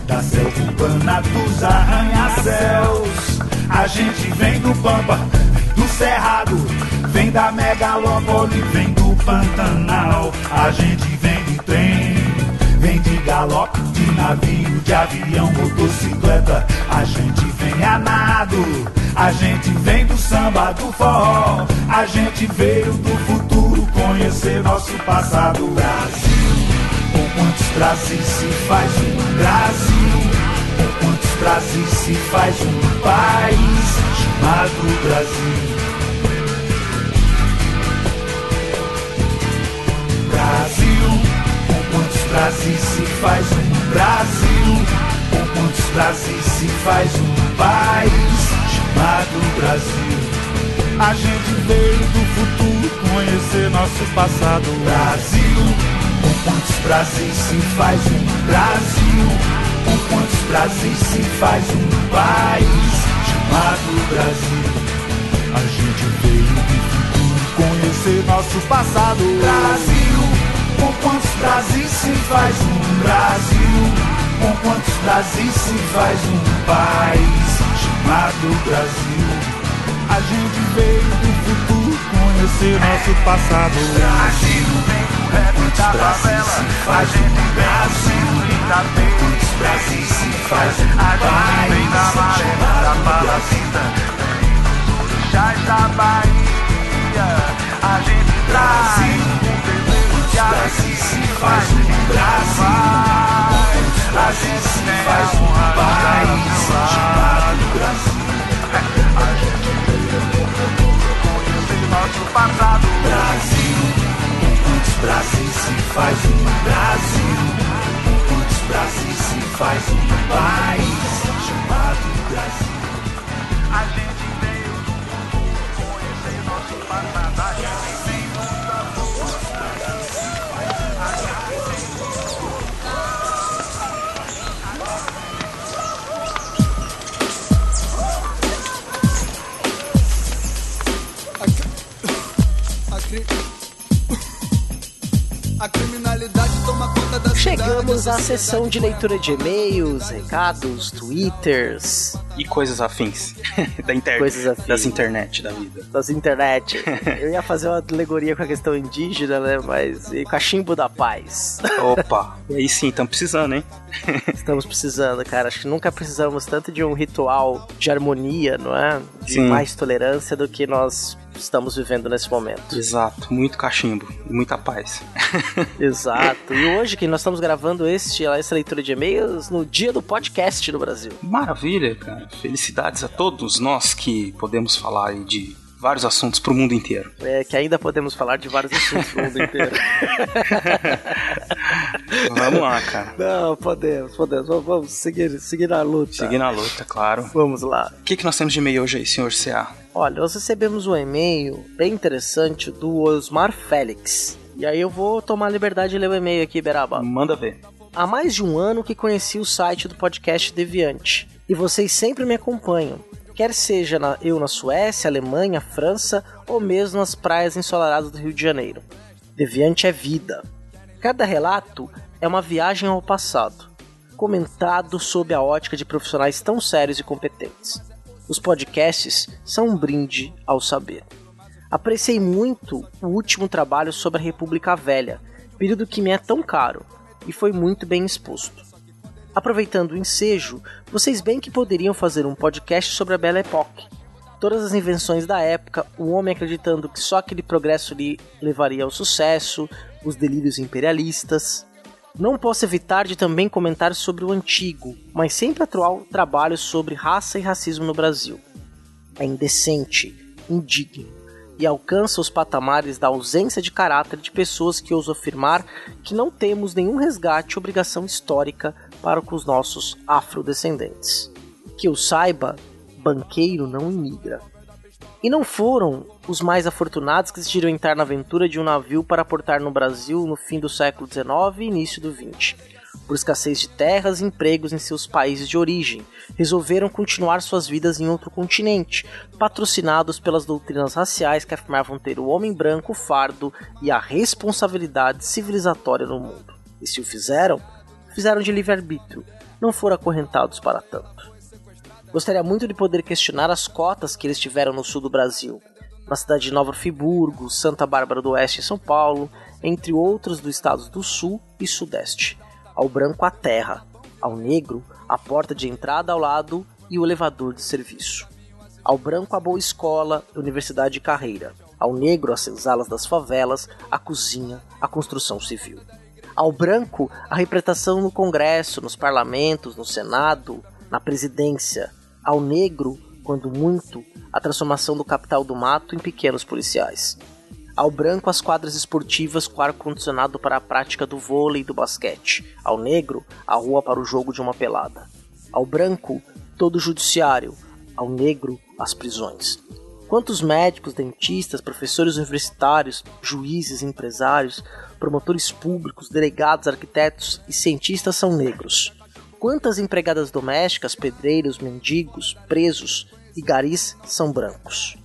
da selva urbana dos arranha-céus, a gente vem do pampa, do cerrado, vem da megalópole, vem do Pantanal, a gente vem de trem, vem de galope, de navio, de avião, motocicleta, a gente vem a nado, a gente vem do samba, do forró, a gente veio do futuro conhecer nosso passado. Brasil, com quantos Brasis se faz um Brasil? Com quantos Brasis se faz um país chamado Brasil? Brasil, Brasis se faz um Brasil? Com quantos Brasis se faz um país chamado Brasil? A gente veio do futuro conhecer nosso passado. Brasil, com quantos Brasis se faz um Brasil? Com quantos Brasis se faz um país chamado Brasil? A gente veio do futuro conhecer nosso passado. Brasil, com quantos Brasis se faz um Brasil? Com quantos Brasis se faz um país chamado Brasil? A gente veio do futuro conhecer nosso passado. Brasil, quantos Brasis se faz um Brasil? Com quantos Brasis se faz um país chamado Brasil? orixás da Bahia. A gente Brasil, se faz um Brasil? A gente se faz um país chamado Brasil. A gente nosso passado. Brasil, quantos Brasis se faz um Brasil? Quantos Brasis se faz um país chamado Brasil? Chegamos à sessão de leitura de e-mails, recados, twitters, E coisas afins. da internet. Coisas afins. Das internet da vida. das internet. Eu ia fazer uma alegoria com a questão indígena, né? Mas e cachimbo da paz. Opa, e aí sim, estamos precisando, hein? Estamos precisando, cara. Acho que nunca precisamos tanto de um ritual de harmonia, não é? De Sim. mais tolerância do que nós estamos vivendo nesse momento. Exato, muito cachimbo e muita paz. Exato. E hoje que nós estamos gravando este, essa leitura de e-mails no dia do podcast no Brasil. Maravilha, cara. Felicidades a todos nós que podemos falar aí de vários assuntos pro mundo inteiro. É, que ainda podemos falar de vários assuntos pro mundo inteiro. Vamos lá, cara. Não, podemos, podemos. Vamos, vamos seguir, seguir na luta. Seguir na luta, claro. Vamos lá. O que, que nós temos de e-mail hoje aí, senhor CA? Olha, nós recebemos um e-mail bem interessante do Osmar Félix. E aí eu vou tomar a liberdade de ler o e-mail aqui, Beraba. Manda ver. Há mais de um ano que conheci o site do podcast Deviante. E vocês sempre me acompanham. Quer seja na, eu na Suécia, Alemanha, França ou mesmo nas praias ensolaradas do Rio de Janeiro. Deviante é vida. Cada relato é uma viagem ao passado, comentado sob a ótica de profissionais tão sérios e competentes. Os podcasts são um brinde ao saber. Apreciei muito o último trabalho sobre a República Velha, período que me é tão caro, e foi muito bem exposto. Aproveitando o ensejo, vocês bem que poderiam fazer um podcast sobre a Belle Époque. Todas as invenções da época, o homem acreditando que só aquele progresso lhe levaria ao sucesso, os delírios imperialistas. Não posso evitar de também comentar sobre o antigo, mas sempre atual trabalho sobre raça e racismo no Brasil. É indecente, indigno e alcança os patamares da ausência de caráter de pessoas que ousam afirmar que não temos nenhum resgate ou obrigação histórica para com os nossos afrodescendentes. Que eu saiba, banqueiro não imigra. E não foram os mais afortunados que decidiram entrar na aventura de um navio para aportar no Brasil no fim do século XIX e início do XX. Por escassez de terras e empregos em seus países de origem, resolveram continuar suas vidas em outro continente, patrocinados pelas doutrinas raciais que afirmavam ter o homem branco, fardo e a responsabilidade civilizatória no mundo. E se o fizeram, fizeram de livre-arbítrio, não foram acorrentados para tanto. Gostaria muito de poder questionar as cotas que eles tiveram no sul do Brasil, na cidade de Nova Friburgo, Santa Bárbara do Oeste e São Paulo, entre outros dos estados do sul e sudeste. Ao branco a terra, ao negro a porta de entrada ao lado e o elevador de serviço. Ao branco a boa escola, universidade e carreira. Ao negro as senzalas das favelas, a cozinha, a construção civil. Ao branco a representação no Congresso, nos parlamentos, no Senado, na presidência. Ao negro, quando muito, a transformação do capital do mato em pequenos policiais. Ao branco, as quadras esportivas com ar-condicionado para a prática do vôlei e do basquete. Ao negro, a rua para o jogo de uma pelada. Ao branco, todo o judiciário. Ao negro, as prisões. Quantos médicos, dentistas, professores universitários, juízes, empresários, promotores públicos, delegados, arquitetos e cientistas são negros? Quantas empregadas domésticas, pedreiros, mendigos, presos e garis são brancos?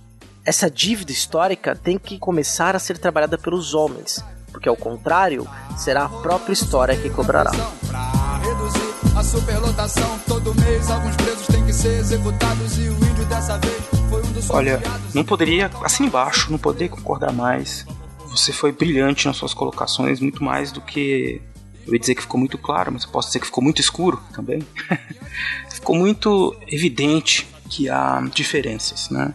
Essa dívida histórica tem que começar a ser trabalhada pelos homens, porque ao contrário, será a própria história que cobrará. Pra reduzir a superlotação, todo mês alguns presos têm que ser executados e o índio dessa vez foi um dos Olha, não poderia, assim embaixo, não poderia concordar mais. Você foi brilhante nas suas colocações, muito mais do que. Eu ia dizer que ficou muito claro, mas eu posso dizer que ficou muito escuro também. ficou muito evidente que há diferenças, né?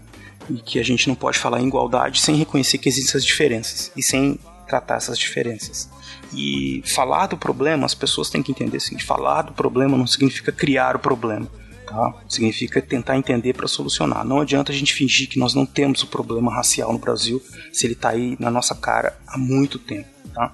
E que a gente não pode falar em igualdade sem reconhecer que existem essas diferenças e sem tratar essas diferenças. E falar do problema, as pessoas têm que entender assim, falar do problema não significa criar o problema. Tá? Significa tentar entender para solucionar. Não adianta a gente fingir que nós não temos o problema racial no Brasil se ele está aí na nossa cara há muito tempo. Tá?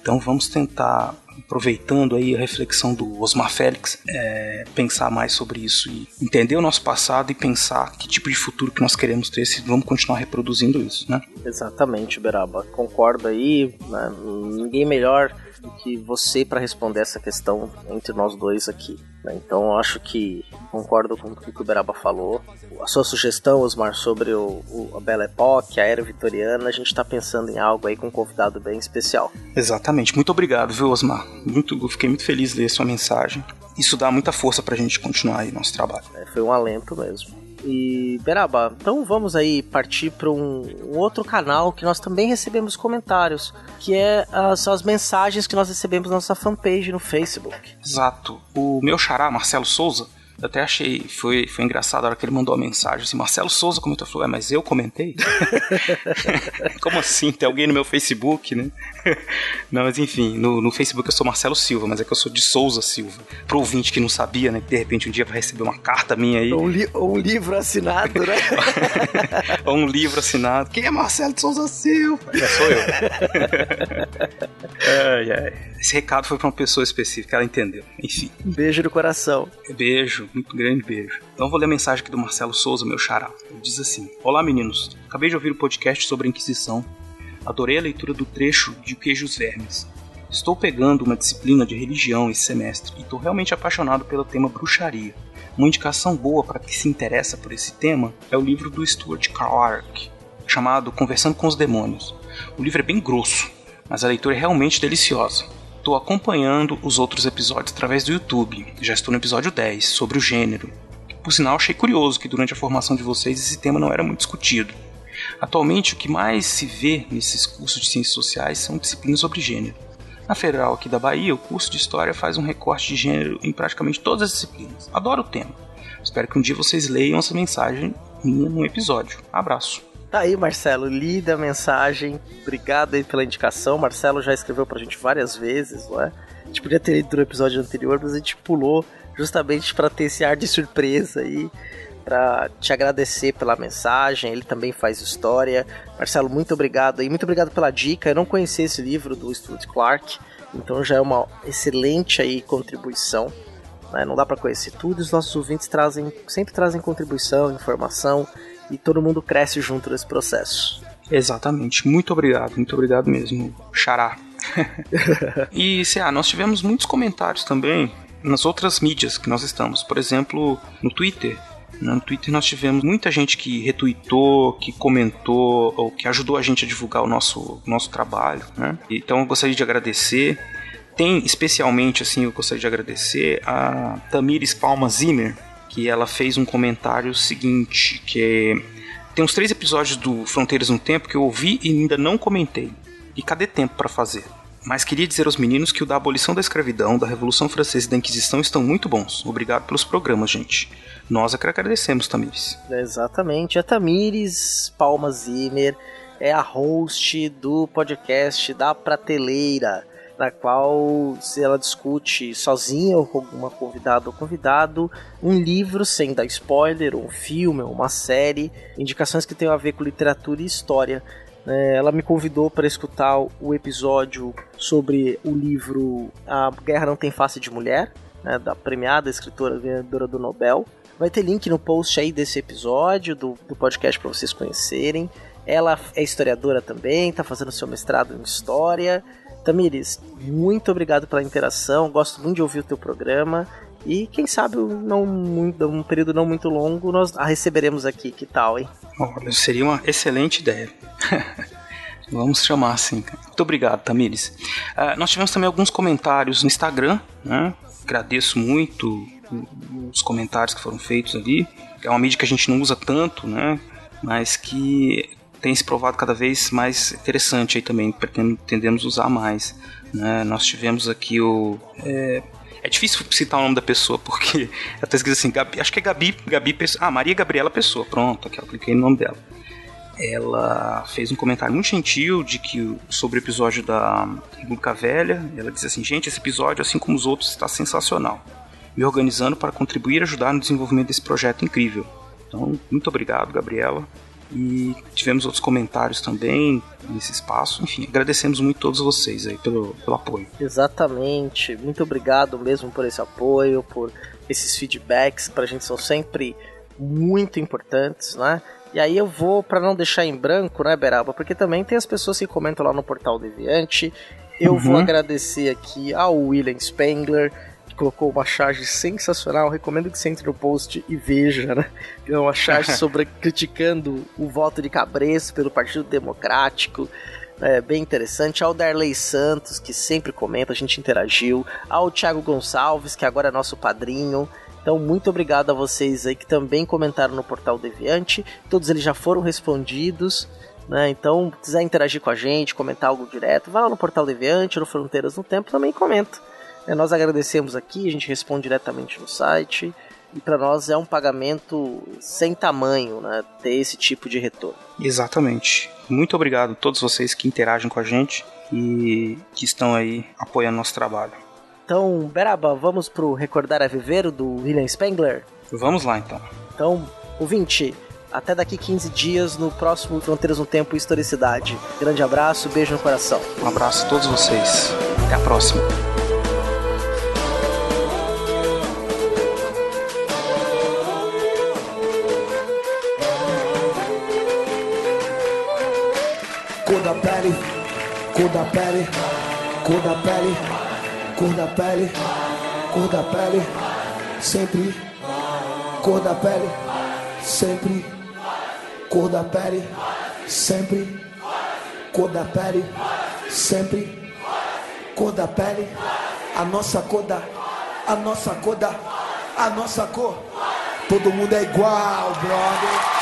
Então vamos tentar, aproveitando aí a reflexão do Osmar Félix, é, pensar mais sobre isso e entender o nosso passado e pensar que tipo de futuro que nós queremos ter se vamos continuar reproduzindo isso, né? Exatamente, Beraba. Concordo aí. Né? Ninguém melhor do que você para responder essa questão entre nós dois aqui. Né? Então eu acho que concordo com o que o Beraba falou. A sua sugestão, Osmar, sobre o, o- a Belle Époque, a era vitoriana, a gente está pensando em algo aí com um convidado bem especial. Exatamente. Muito obrigado, viu, Osmar? Muito, fiquei muito feliz de ler sua mensagem. Isso dá muita força pra gente continuar aí nosso trabalho. É, foi um alento mesmo. E Beraba, então vamos aí partir para um, um outro canal que nós também recebemos comentários, que é as, as mensagens que nós recebemos na nossa fanpage no Facebook. Exato. O meu xará, Marcelo Souza, Eu até achei, foi, foi engraçado a hora que ele mandou a mensagem assim, Marcelo Souza comentou, falou, é, mas eu comentei? Como assim? Tem alguém no meu Facebook, né? não, mas enfim, no, no Facebook eu sou Marcelo Silva, mas é que eu sou de Souza Silva. Pro ouvinte que não sabia, né, que de repente um dia vai receber uma carta minha aí. Ou um, li ou um livro assinado, né? ou um livro assinado. Quem é Marcelo de Souza Silva? É, sou eu. ai, ai. Esse recado foi pra uma pessoa específica, ela entendeu. Enfim. Um beijo no coração. Beijo, muito grande beijo. Então vou ler a mensagem aqui do Marcelo Souza, meu xará. Ele diz assim: Olá meninos, acabei de ouvir o podcast sobre a Inquisição. Adorei a leitura do trecho de Queijos Vermes. Estou pegando uma disciplina de religião esse semestre e estou realmente apaixonado pelo tema bruxaria. Uma indicação boa para quem se interessa por esse tema é o livro do Stuart Clarke, chamado Conversando com os Demônios. O livro é bem grosso, mas a leitura é realmente deliciosa. Estou acompanhando os outros episódios através do YouTube. Já estou no episódio 10, sobre o gênero. Por sinal, achei curioso que durante a formação de vocês esse tema não era muito discutido. Atualmente, o que mais se vê nesses cursos de ciências sociais são disciplinas sobre gênero. Na Federal aqui da Bahia, o curso de História faz um recorte de gênero em praticamente todas as disciplinas. Adoro o tema. Espero que um dia vocês leiam essa mensagem minha num episódio. Abraço. Tá aí, Marcelo, lida a mensagem. Obrigado aí pela indicação. Marcelo já escreveu pra gente várias vezes, não é? A gente podia ter lido no episódio anterior, mas a gente pulou justamente para ter esse ar de surpresa aí, para te agradecer pela mensagem. Ele também faz história. Marcelo, muito obrigado aí. Muito obrigado pela dica. Eu não conhecia esse livro do Stuart Clark, então já é uma excelente aí contribuição. Né? Não dá para conhecer tudo. Os nossos ouvintes trazem, sempre trazem contribuição, informação e todo mundo cresce junto nesse processo. Exatamente. Muito obrigado, muito obrigado mesmo, Xará. e, CA, nós tivemos muitos comentários também nas outras mídias que nós estamos. Por exemplo, no Twitter. No Twitter nós tivemos muita gente que retweetou, que comentou, ou que ajudou a gente a divulgar o nosso, nosso trabalho. Né? Então eu gostaria de agradecer. Tem especialmente, assim, eu gostaria de agradecer a Tamires Palma Zimmer, que ela fez um comentário seguinte, que é, tem uns três episódios do Fronteiras no Tempo que eu ouvi e ainda não comentei. E cadê tempo para fazer? Mas queria dizer aos meninos que o da abolição da escravidão, da Revolução Francesa e da Inquisição estão muito bons. Obrigado pelos programas, gente. Nós é que agradecemos, Tamires. Exatamente. A Tamires Palma Zimmer é a host do podcast da Prateleira na qual ela discute sozinha ou com alguma convidada ou convidado um livro sem dar spoiler, um filme, uma série, indicações que tenham a ver com literatura e história. É, ela me convidou para escutar o episódio sobre o livro A Guerra Não Tem Face de Mulher, né, da premiada escritora ganhadora do Nobel. Vai ter link no post aí desse episódio do, do podcast para vocês conhecerem. Ela é historiadora também, está fazendo seu mestrado em História Tamires, muito obrigado pela interação. Gosto muito de ouvir o teu programa. E quem sabe, não muito, um período não muito longo, nós a receberemos aqui. Que tal, hein? Olha, seria uma excelente ideia. Vamos chamar assim. Muito obrigado, Tamires. Uh, nós tivemos também alguns comentários no Instagram. Né? Agradeço muito os comentários que foram feitos ali. É uma mídia que a gente não usa tanto, né? Mas que tem se provado cada vez mais interessante aí também, pretendemos usar mais. Né? Nós tivemos aqui o. É, é difícil citar o nome da pessoa, porque até escrito assim, Gabi, acho que é Gabi, Gabi Pessoa. Ah, Maria Gabriela Pessoa, pronto, aqui eu cliquei no nome dela. Ela fez um comentário muito gentil de que sobre o episódio da República Velha. Ela disse assim: gente, esse episódio, assim como os outros, está sensacional. Me organizando para contribuir e ajudar no desenvolvimento desse projeto incrível. Então, muito obrigado, Gabriela. E tivemos outros comentários também nesse espaço. Enfim, agradecemos muito a todos vocês aí pelo, pelo apoio. Exatamente. Muito obrigado mesmo por esse apoio, por esses feedbacks que pra gente são sempre muito importantes, né? E aí eu vou, para não deixar em branco, né, Beraba? Porque também tem as pessoas que comentam lá no Portal Deviante. Eu uhum. vou agradecer aqui ao William Spengler, colocou uma charge sensacional. Recomendo que você entre no post e veja, né? É uma charge sobre criticando o voto de Cabresto pelo Partido Democrático. É bem interessante. Ao Darley Santos, que sempre comenta, a gente interagiu. Ao Thiago Gonçalves, que agora é nosso padrinho. Então, muito obrigado a vocês aí que também comentaram no Portal Deviante. Todos eles já foram respondidos. Né? Então, se quiser interagir com a gente, comentar algo direto, vá lá no Portal Deviante, no Fronteiras no Tempo, também comenta. É, nós agradecemos aqui, a gente responde diretamente no site. E para nós é um pagamento sem tamanho, né? Ter esse tipo de retorno. Exatamente. Muito obrigado a todos vocês que interagem com a gente e que estão aí apoiando nosso trabalho. Então, Beraba, vamos pro Recordar a Viver do William Spengler? Vamos lá então. Então, ouvinte, até daqui 15 dias no próximo Fronteiras no Tempo e Historicidade. Grande abraço, beijo no coração. Um abraço a todos vocês. Até a próxima. Pele, cor da pele, cor da pele, cor da pele, cor da pele, sempre, cor da pele, sempre, cor da pele, sempre, cor da pele, sempre, cor da pele, a nossa cor da, a nossa cor da, a nossa cor, todo mundo é igual, brother.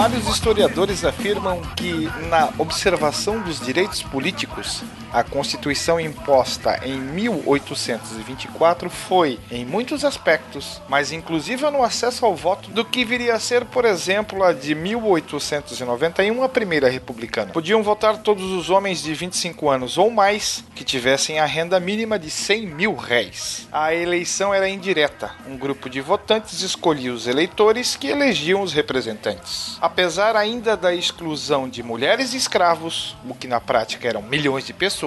Vários historiadores afirmam que, na observação dos direitos políticos, a Constituição imposta em 1824 foi, em muitos aspectos, mais inclusiva no acesso ao voto do que viria a ser, por exemplo, a de 1891, a primeira republicana. Podiam votar todos os homens de 25 anos ou mais que tivessem a renda mínima de 100 mil réis. A eleição era indireta. Um grupo de votantes escolhia os eleitores que elegiam os representantes. Apesar ainda da exclusão de mulheres e escravos, o que na prática eram milhões de pessoas,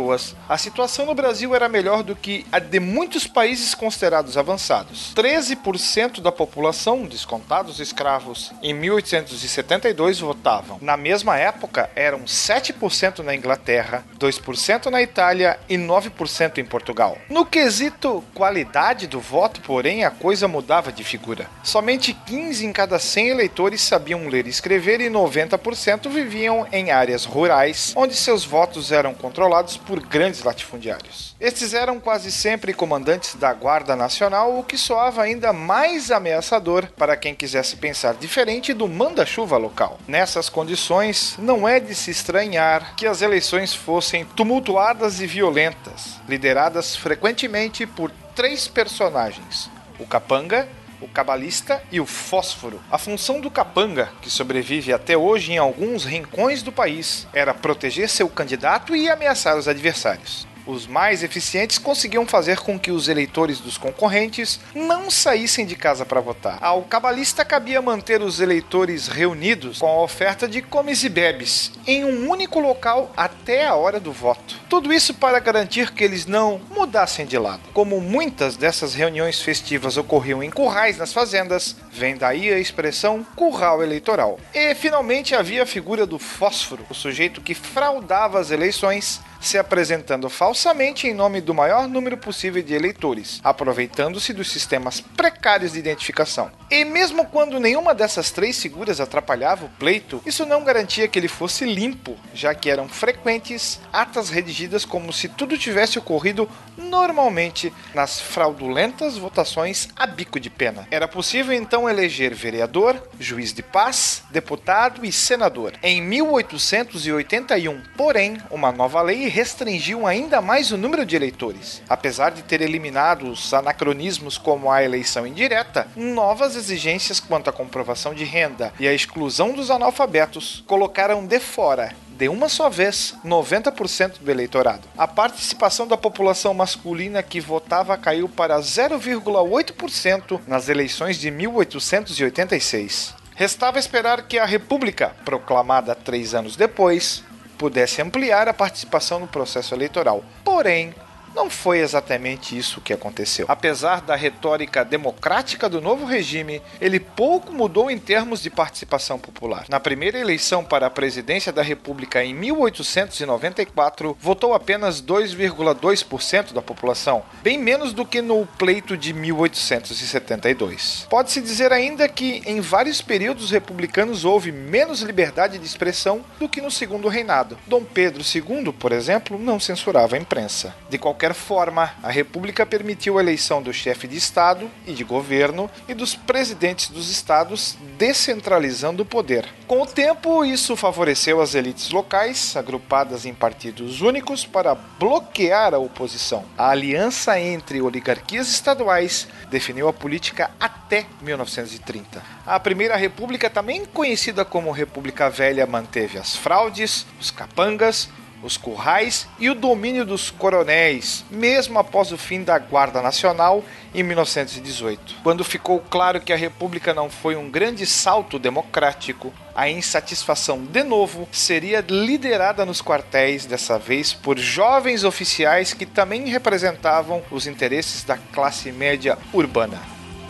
a situação no Brasil era melhor do que a de muitos países considerados avançados. 13% da população, descontados escravos, em 1872 votavam. Na mesma época, eram 7% na Inglaterra, 2% na Itália e 9% em Portugal. No quesito qualidade do voto, porém, a coisa mudava de figura. Somente 15 em cada 100 eleitores sabiam ler e escrever e 90% viviam em áreas rurais, onde seus votos eram controlados por grandes latifundiários. Estes eram quase sempre comandantes da Guarda Nacional, o que soava ainda mais ameaçador para quem quisesse pensar diferente do manda-chuva local. Nessas condições, não é de se estranhar que as eleições fossem tumultuadas e violentas, lideradas frequentemente por três personagens: o capanga, o cabalista e o fósforo. A função do capanga, que sobrevive até hoje em alguns rincões do país, era proteger seu candidato e ameaçar os adversários. Os mais eficientes conseguiam fazer com que os eleitores dos concorrentes não saíssem de casa para votar. Ao cabalista cabia manter os eleitores reunidos com a oferta de comes e bebes em um único local até a hora do voto. Tudo isso para garantir que eles não mudassem de lado. Como muitas dessas reuniões festivas ocorriam em currais nas fazendas, vem daí a expressão curral eleitoral. E finalmente havia a figura do fósforo, o sujeito que fraudava as eleições se apresentando falsamente em nome do maior número possível de eleitores, aproveitando-se dos sistemas precários de identificação. E mesmo quando nenhuma dessas três figuras atrapalhava o pleito, isso não garantia que ele fosse limpo, já que eram frequentes atas redigidas como se tudo tivesse ocorrido normalmente nas fraudulentas votações a bico de pena. Era possível então eleger vereador, juiz de paz, deputado e senador. Em 1881, porém, uma nova lei restringiu ainda mais o número de eleitores. Apesar de ter eliminado os anacronismos como a eleição indireta, novas exigências quanto à comprovação de renda e a exclusão dos analfabetos colocaram de fora de uma só vez 90% do eleitorado. A participação da população masculina que votava caiu para 0,8% nas eleições de 1886. Restava esperar que a República, proclamada três anos depois, pudesse ampliar a participação no processo eleitoral. Porém, Não foi exatamente isso que aconteceu. Apesar da retórica democrática do novo regime, ele pouco mudou em termos de participação popular. Na primeira eleição para a presidência da República em 1894, votou apenas 2,2% da população, bem menos do que no pleito de 1872. Pode-se dizer ainda que em vários períodos republicanos houve menos liberdade de expressão do que no segundo reinado. Dom Pedro II, por exemplo, não censurava a imprensa. De qualquer forma, a República permitiu a eleição do chefe de Estado e de governo e dos presidentes dos estados, descentralizando o poder. Com o tempo, isso favoreceu as elites locais, agrupadas em partidos únicos, para bloquear a oposição. A aliança entre oligarquias estaduais definiu a política até 1930. A Primeira República, também conhecida como República Velha, manteve as fraudes, os capangas, os currais e o domínio dos coronéis, mesmo após o fim da Guarda Nacional em 1918. Quando ficou claro que a República não foi um grande salto democrático, a insatisfação de novo seria liderada nos quartéis, dessa vez por jovens oficiais que também representavam os interesses da classe média urbana.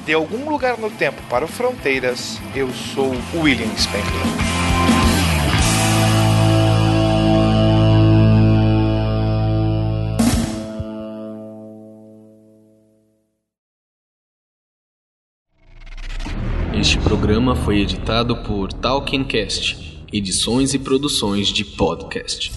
De algum lugar no tempo para o Fronteiras, eu sou William Spengler. Este programa foi editado por Talkincast, edições e produções de podcast.